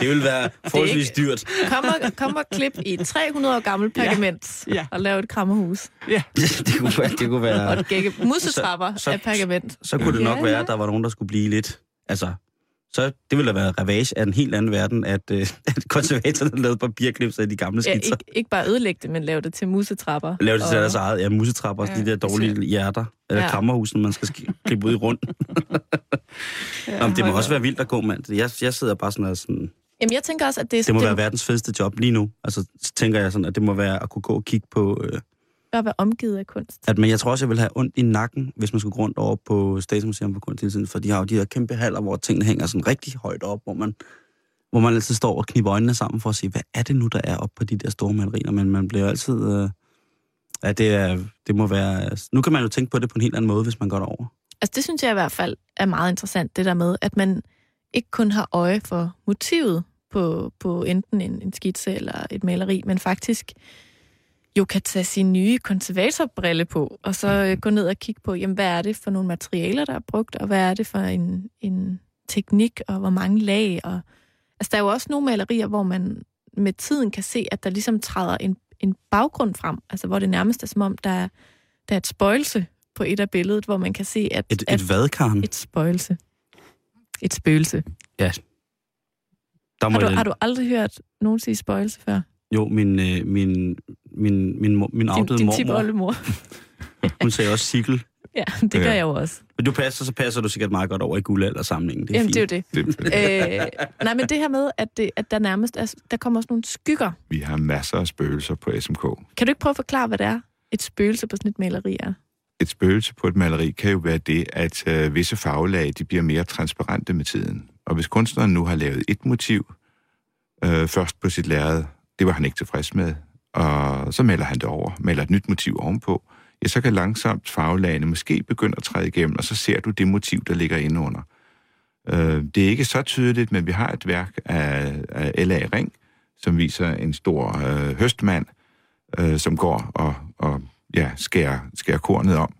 Det vil være forholdsvis dyrt. Kom og, kom og klip i et 300 år gammelt pergament Ja. og lav et krammerhus. Ja. det, kunne være, det kunne Og være... et gække musetrapper Så- så- af pergament. Så kunne det nok Ja, være, ja. at der var nogen, der skulle blive lidt... Altså, så det ville da være ravage af en helt anden verden, at, øh, at konservatorerne lavede papirklips af de gamle Ja, skitser. ikke, ikke bare ødelægge det, men lave det til musetrapper. Lave det til Og- deres eget ja, musetrapper, ja, Ja, de der dårlige hjerter, eller Ja. ja. krammerhusen, man skal sk- klippe ud i rundt. Ja, Nå, men det må også op. være vildt at gå, mand. Jeg, jeg sidder bare sådan og sådan... Jamen, jeg tænker også, at det, Det må det være verdens fedeste job lige nu. Altså, så tænker jeg sådan, at det må være at kunne gå og kigge på... Øh, at være omgivet af kunst. at, men jeg tror også, jeg vil have ondt i nakken, hvis man skulle gå rundt over på Statsmuseum for Kunst hele tiden, for de har jo de her kæmpe haller, hvor tingene hænger sådan rigtig højt op, hvor man, hvor man altid står og kniber øjnene sammen for at se, hvad er det nu, der er op på de der store malerier, men man bliver altid... Øh, ja, det, er, det må være... Nu kan man jo tænke på det på en helt anden måde, hvis man går derover. Altså, det synes jeg i hvert fald er meget interessant, det der med, at man ikke kun har øje for motivet på, på enten en, en skitse eller et maleri, men faktisk jo kan tage sin nye konservatorbrille på, og så øh, gå ned og kigge på, jamen, hvad er det for nogle materialer, der er brugt, og hvad er det for en, en teknik, og hvor mange lag. Og, altså, der er jo også nogle malerier, hvor man med tiden kan se, at der ligesom træder en, en baggrund frem, altså hvor det nærmest er som om, der er, der er et spøjelse på et af billedet, hvor man kan se, at... Et, et hvad, Karen? et spøjelse. Et spøgelse. Der må Har du, jeg- har du aldrig hørt nogen sige spøjelse før? Jo, min, øh, min, min, min, min Din, afdøde din mormor, tipoldemor. hun sagde også sikkel. Ja, det gør Ja. jeg jo også. Men du passer, så passer du sikkert meget godt over i guldaldersamlingen. Det er Jamen, fint. det er jo det. Det, Øh, nej, men det her med, at, det, at der nærmest er, der kommer også nogle skygger. vi har masser af spøgelser på SMK. Kan du ikke prøve at forklare, hvad det er, et spøgelse på sådan et maleri er? Et spøgelse på et maleri kan jo være det, at øh, visse farvelag de bliver mere transparente med tiden. Og hvis kunstneren nu har lavet et motiv øh, først på sit lærred, det var han ikke tilfreds med, og så melder han det over, melder et nyt motiv ovenpå, ja, så kan langsomt farvelagene måske begynde at træde igennem, og så ser du det motiv, der ligger inde under. Øh, det er ikke så tydeligt, men vi har et værk af, af L.A. Ring, som viser en stor øh, høstmand, øh, som går og, og ja, skærer, skærer kornet om.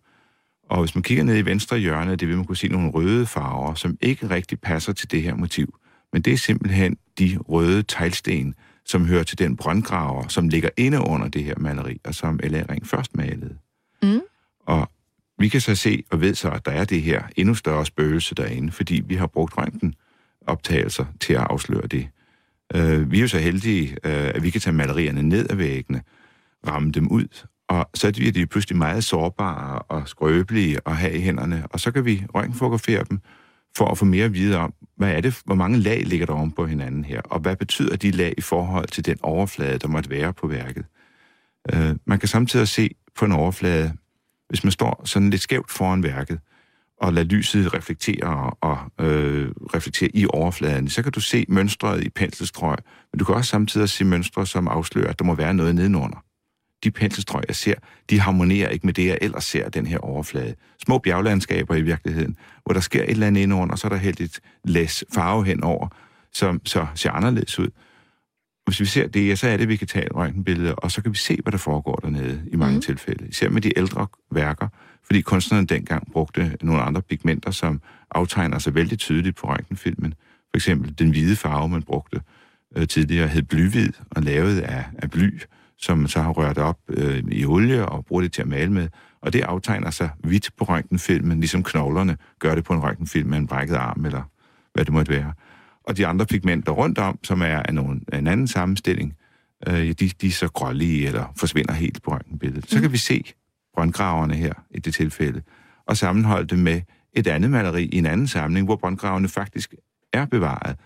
Og hvis man kigger ned i venstre hjørne, det vil man kunne se nogle røde farver, som ikke rigtig passer til det her motiv. Men det er simpelthen de røde teglsten, som hører til den brøndgraver, som ligger inde under det her maleri, og som L.A. Ring først malede. Mm. Og vi kan så se og ved så, at der er det her endnu større spøgelse derinde, fordi vi har brugt røntgenoptagelser til at afsløre det. Øh, vi er jo så heldige, øh, at vi kan tage malerierne ned af væggene, ramme dem ud, og så bliver de pludselig meget sårbare og skrøbelige at have i hænderne, og så kan vi røntgenfotografere dem for at få mere at vide om, hvad er det, hvor mange lag ligger der oven på hinanden her, og hvad betyder de lag i forhold til den overflade, der måtte være på værket. Øh, man kan samtidig se på en overflade, hvis man står sådan lidt skævt foran værket, og lader lyset reflektere og øh, reflektere i overfladen, så kan du se mønstret i penselstrøg, men du kan også samtidig se mønstre, som afslører, at der må være noget nedenunder. De penselstrøg, jeg ser, de harmonerer ikke med det, jeg ellers ser, den her overflade. Små bjerglandskaber i virkeligheden, hvor der sker et eller andet indenunder, og så er der helt et læs farve henover, som så ser anderledes ud. Hvis vi ser det, ja, så er det, vi kan tage et røntgenbillede, og så kan vi se, hvad der foregår dernede i mange mm. tilfælde. Især med de ældre værker, fordi kunstnerne dengang brugte nogle andre pigmenter, som aftegner sig vældig tydeligt på røntgenfilmen. For eksempel den hvide farve, man brugte øh, tidligere, hed blyhvid og lavet af, af bly, som så har rørt op øh, i olie og bruger det til at male med. Og det aftegner sig hvidt på røntgenfilmen, ligesom knoglerne gør det på en røntgenfilm med en brækket arm, eller hvad det måtte være. Og de andre pigmenter rundt om, som er af, nogle, af en anden sammenstilling, øh, de, de er så grålige eller forsvinder helt på røntgenbilledet. Så Mm. kan vi se brøndgraverne her i det tilfælde, og sammenholde det med et andet maleri i en anden samling, hvor brøndgravene faktisk er bevaret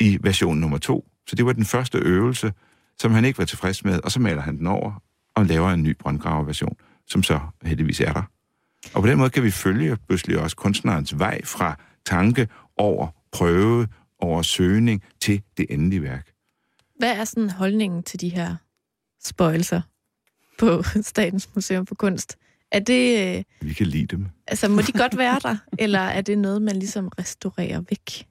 i version nummer to. Så det var den første øvelse, som han ikke var tilfreds med, og så maler han den over og laver en ny brøndgraverversion, som så heldigvis er der. Og på den måde kan vi følge pludselig også kunstnerens vej fra tanke over prøve, over søgning til det endelige værk. Hvad er sådan holdningen til de her spøjelser på Statens Museum for Kunst. Er det, øh, Vi kan lide dem. altså må de godt være der, eller er det noget, man ligesom restaurerer væk?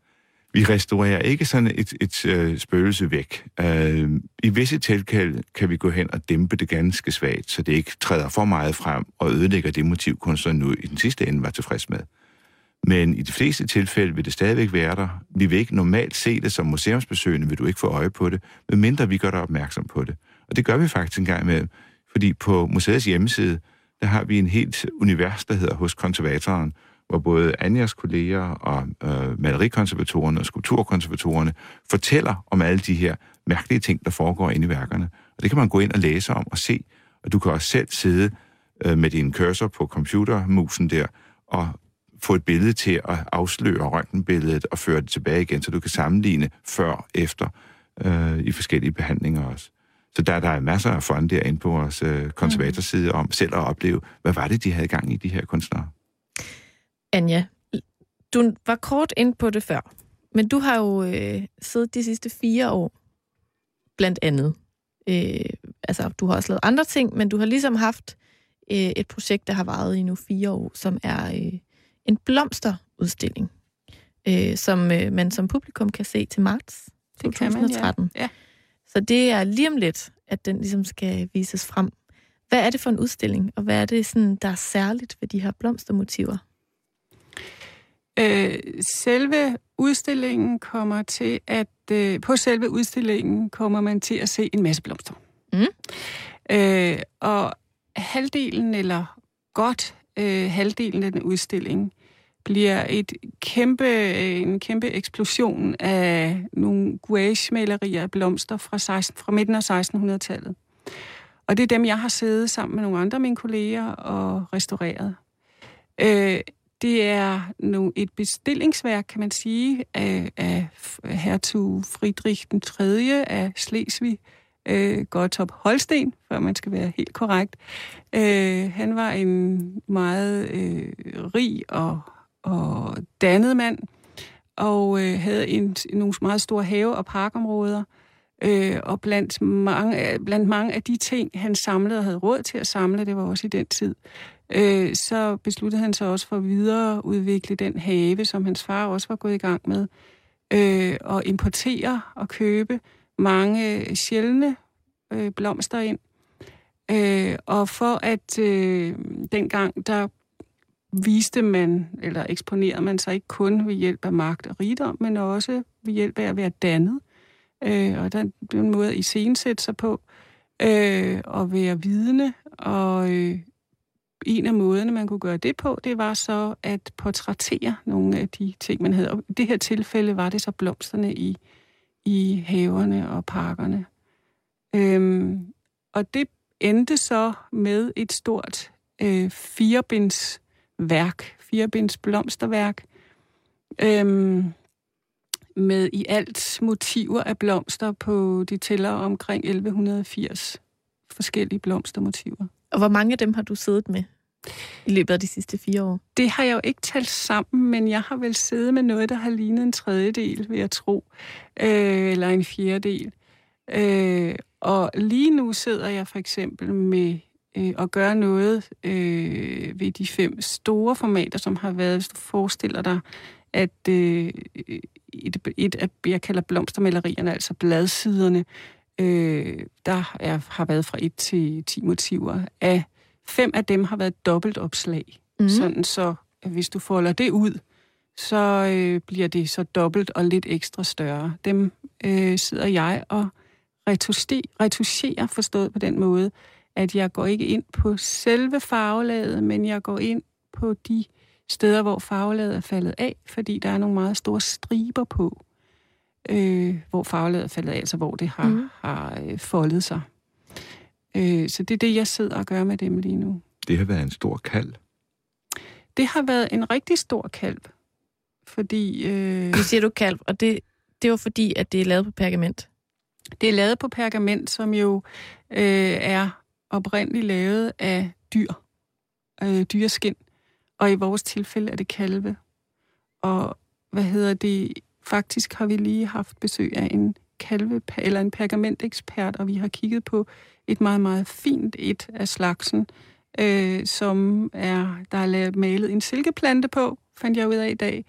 Vi restaurerer ikke sådan et, et øh, spøgelse væk. Øh, I visse tilfælde kan vi gå hen og dæmpe det ganske svagt, så det ikke træder for meget frem og ødelægger det motiv, kunstneren nu i den sidste ende var tilfreds med. Men i de fleste tilfælde vil det stadigvæk være der. Vi vil ikke normalt se det som museumsbesøgende, vil du ikke få øje på det, medmindre vi gør dig opmærksom på det. Og det gør vi faktisk en gang med, fordi på museets hjemmeside, der har vi en helt univers, der hedder hos konservatoren, hvor både Anjas kolleger og øh, malerikonservatorerne og skulpturkonservatorerne fortæller om alle de her mærkelige ting, der foregår inde i værkerne. Og det kan man gå ind og læse om og se, og du kan også selv sidde øh, med din cursor på computermusen der og få et billede til at afsløre røntgenbilledet og føre det tilbage igen, så du kan sammenligne før og efter øh, i forskellige behandlinger også. Så der, der er masser af fond derinde på vores øh, konservatorside om selv at opleve, hvad var det, de havde gang i, de her kunstnere. Anja, du var kort ind på det før, men du har jo øh, siddet de sidste fire år, blandt andet. Øh, altså, du har også lavet andre ting, men du har ligesom haft øh, et projekt, der har varet i nu fire år, som er øh, en blomsterudstilling, øh, som øh, man som publikum kan se til marts Det kan man, 2013. ja. Ja. Så det er lige om lidt, at den ligesom skal vises frem. Hvad er det for en udstilling, og hvad er det, sådan, der er særligt ved de her blomstermotiver? Øh, selve udstillingen kommer til at... Øh, på selve udstillingen kommer man til at se en masse blomster. Mm. Øh, og halvdelen, eller godt øh, halvdelen af den udstilling, bliver et kæmpe, øh, en kæmpe eksplosion af nogle gouache-malerier af blomster fra, 16, fra midten af 1600-tallet. Og det er dem, jeg har siddet sammen med nogle andre af mine kolleger og restaureret. Øh, det er nu et bestillingsværk, kan man sige, af, af hertug Friedrich den 3. af Slesvig, øh, Gottop Holsten, for man skal være helt korrekt. Øh, han var en meget øh, rig og, og dannet mand, og øh, havde en, nogle meget store have- og parkområder. Øh, og blandt mange, blandt mange af de ting, han samlede og havde råd til at samle, det var også i den tid, øh, så besluttede han sig også for at videreudvikle den have, som hans far også var gået i gang med, øh, og importere og købe mange øh, sjældne øh, blomster ind. Øh, og for at øh, dengang, der viste man, eller eksponerede man sig ikke kun ved hjælp af magt og rigdom, men også ved hjælp af at være dannet. Øh, og der blev en måde at iscenesætte sig på, øh, og være vidne, og øh, en af måderne, man kunne gøre det på, det var så at portrættere nogle af de ting, man havde. Og i det her tilfælde var det så blomsterne i, i haverne og parkerne. Øhm, og det endte så med et stort øh, firebinds værk, firebinds blomsterværk, øhm, med i alt motiver af blomster på, de tæller omkring 1180 forskellige blomstermotiver. Og hvor mange af dem har du siddet med i løbet af de sidste fire år? Det har jeg jo ikke talt sammen, men jeg har vel siddet med noget, der har lignet en tredjedel, vil jeg tro, øh, eller en fjerdedel. Øh, og lige nu sidder jeg for eksempel med øh, at gøre noget øh, ved de fem store formater, som har været, hvis du forestiller dig, at øh, et, et af, jeg kalder blomstermalerierne, altså bladsiderne, øh, der er, har været fra 1 til 10 motiver. Af fem af dem har været dobbeltopslag. Mhm. Mm. Sådan så, hvis du folder det ud, så øh, bliver det så dobbelt og lidt ekstra større. Dem øh, sidder jeg og retuscherer, forstået på den måde, at jeg går ikke ind på selve farvelaget, men jeg går ind på de steder, hvor farvelaget er faldet af, fordi der er nogle meget store striber på, øh, hvor farvelaget er faldet af, altså hvor det har, mm. har øh, foldet sig. Øh, så det er det, jeg sidder og gør med dem lige nu. Det har været en stor kald. Det har været en rigtig stor kalv, fordi øh, Nu siger du kalv, og det, det var fordi, at det er lavet på pergament. det er lavet på pergament, som jo øh, er oprindeligt lavet af dyr, øh, dyreskin, og i vores tilfælde er det kalve. Og hvad hedder det? Faktisk har vi lige haft besøg af en kalve eller en pergamentekspert, og vi har kigget på et meget, meget fint et af slagsen, øh, som er, der er lavet, malet en silkeplante på, fandt jeg ud af i dag.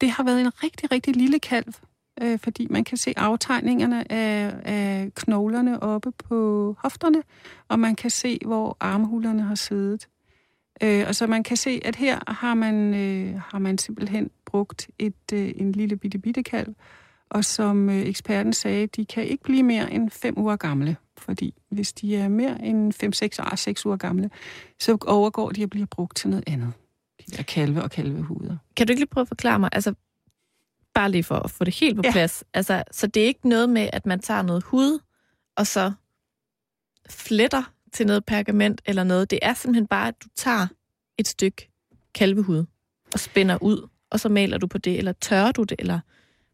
Det har været en rigtig, rigtig lille kalv, øh, fordi man kan se aftegningerne af, af knoglerne oppe på hofterne, og man kan se, hvor armhulerne har siddet. Øh, og så man kan se, at her har man, øh, har man simpelthen brugt et, øh, en lille bitte bitte kalv, og som øh, eksperten sagde, de kan ikke blive mere end 5 uger gamle, fordi hvis de er mere end 5-6 6 uger gamle, så overgår de at blive brugt til noget andet. De der kalve og kalvehuder. Kan du ikke lige prøve at forklare mig, altså bare lige for at få det helt på Ja. plads, altså, så det er ikke noget med, at man tager noget hud, og så fletter til noget pergament eller noget. Det er simpelthen bare, at du tager et stykke kalvehud og spænder ud, og så maler du på det, eller tørrer du det, eller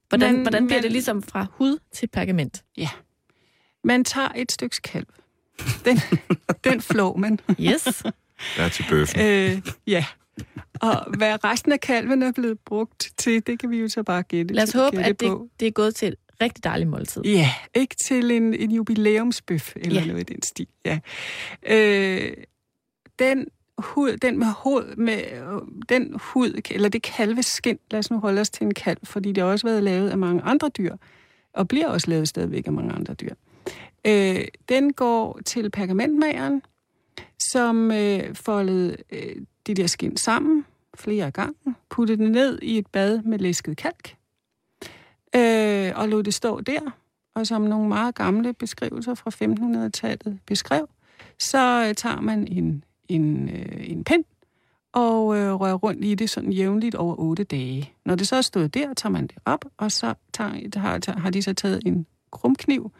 hvordan, Men- hvordan bliver men- det ligesom fra hud til pergament? Man tager et stykke kalv. Den, den flår man. Yes. Der er til bøffen. Øh, ja. Og hvad resten af kalven er blevet brugt til, det kan vi jo så bare gætte, Lad os håbe, gætte at det, på. det er gået til rigtig dejligt måltid. Ja, ikke til en, en jubilæumsbøf eller Ja. noget i den stil. Ja. Øh, den hud, den med hud, med, øh, den hud, eller det kalveskin, lad os nu holde os til en kalv, fordi det har også været lavet af mange andre dyr, og bliver også lavet stadigvæk af mange andre dyr. Øh, den går til pergamentmageren, som øh, foldede øh, det der skin sammen flere gange, puttede det ned i et bad med læsket kalk, øh, og lod det stå der. Og som nogle meget gamle beskrivelser fra 1500-tallet beskrev, så øh, tager man en, en, øh, en pind og øh, rører rundt i det sådan jævnligt over otte dage. Når det så er stået der, tager man det op, og så tager, har, tager, har de så taget en krumkniv,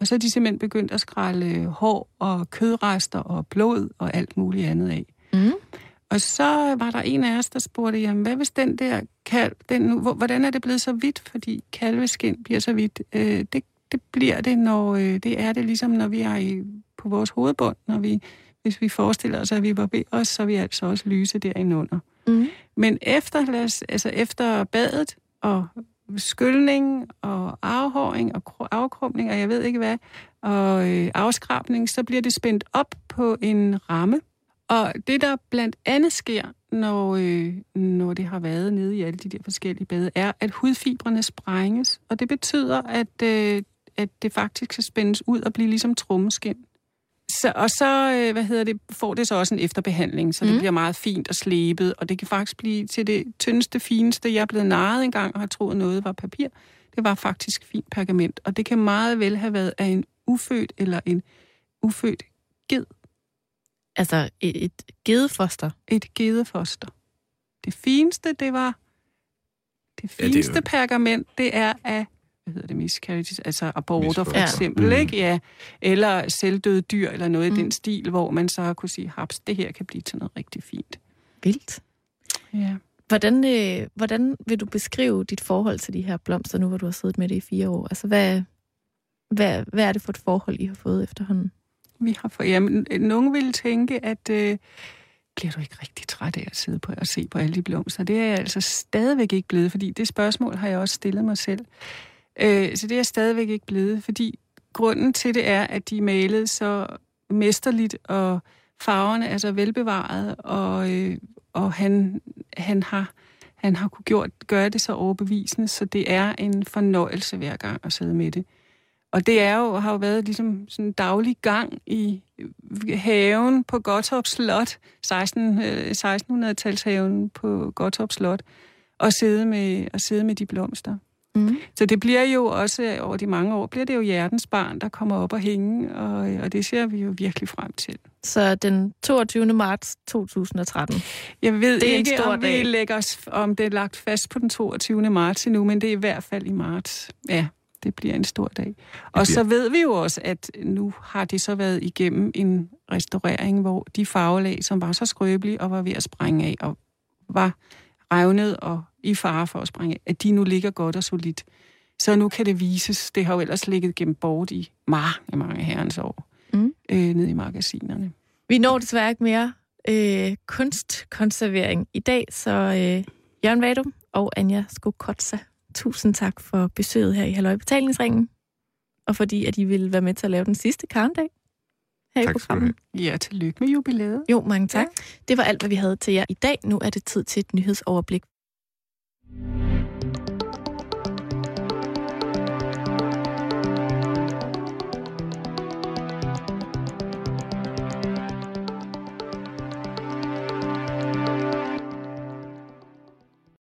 og så er de simpelthen begyndt at skrælle hår og kødrester og blod og alt muligt andet af. Mm. Og så var der en af os, der spurgte, jamen hvad hvis den der kalv, den hvordan er det blevet så hvidt? Fordi kalveskin bliver så hvidt. Øh, det, det bliver det, når øh, det er det ligesom, når vi er i, på vores hovedbund, når vi, hvis vi forestiller os, at vi barberer os, så er vi altså også lyse derinde Mm. Men efter, lad os, altså efter badet og skyldning og afhåring og afkrumning og jeg ved ikke hvad, og øh, afskrabning, så bliver det spændt op på en ramme. Og det, der blandt andet sker, når, øh, når det har været nede i alle de der forskellige bade, er, at hudfibrene sprænges. Og det betyder, at, øh, at det faktisk skal spændes ud og blive ligesom trommeskin. Så, og så øh, hvad hedder det, får det så også en efterbehandling, så mm. Det bliver meget fint og slebet, og det kan faktisk blive til det tyndeste, fineste. Jeg er blevet narret engang og har troet noget var papir. Det var faktisk fint pergament, og det kan meget vel have været af en ufødt eller en ufødt ged, Altså et, et gedefoster. et gedefoster. Det fineste, det var det Ja, det er fineste jo- pergament, det er af hvad hedder det, miscarriages, altså aborter for eksempel, Mm. ikke? Ja. Eller selvdøde dyr, eller noget Mm. i den stil, hvor man så kunne sige, haps, det her kan blive til noget rigtig fint. Vildt. Ja. Hvordan, øh, hvordan vil du beskrive dit forhold til de her blomster, nu hvor du har siddet med det i fire år? Altså, hvad, hvad, hvad er det for et forhold, I har fået efterhånden? Vi har for, jamen, øh, nogen ville tænke, at øh, bliver du ikke rigtig træt af at sidde på og se på alle de blomster? Det er jeg altså stadigvæk ikke blevet, fordi det spørgsmål har jeg også stillet mig selv. Øh, så det er jeg stadigvæk ikke blevet, fordi grunden til det er, at de er malet så mesterligt, og farverne er så velbevaret, og, øh, og han, han har han har kunne gjort, gøre det så overbevisende, så det er en fornøjelse hver gang at sidde med det. Og det er jo, har jo været ligesom sådan en daglig gang i haven på Gottorp Slot, 16, øh, 1600-talshaven på Gottorp Slot, og sidde med, og sidde med de blomster. Mm. Så det bliver jo også, over de mange år, bliver det jo hjertens barn, der kommer op og hænge, og, og det ser vi jo virkelig frem til. Så den 22. marts 2013. Jeg ved Det er en ikke, stor om, vi dag. lægger os, om det er lagt fast på den 22. marts endnu, men det er i hvert fald i marts. Ja, det bliver en stor dag. Og bliver- så ved vi jo også, at nu har det så været igennem en restaurering, hvor de farvelag, som var så skrøbelige og var ved at sprænge af, og var revnet og i fare for at sprænge af, at de nu ligger godt og solidt. Så nu kan det vises. Det har jo ellers ligget gemt bort i mange, mange herrens år. Mm. Øh, nede i magasinerne. Vi når desværre ikke mere øh, kunstkonservering i dag, så øh, Jørgen Vadum og Anja Skokotsa, tusind tak for besøget her i Halløj Betalingsringen. og fordi at I ville være med til at lave den sidste karndag her Tak i skal du programmet. Ja, tillykke med jubilæet. Jo, mange tak. Det var alt, hvad vi havde til jer i dag. Nu er det tid til et nyhedsoverblik.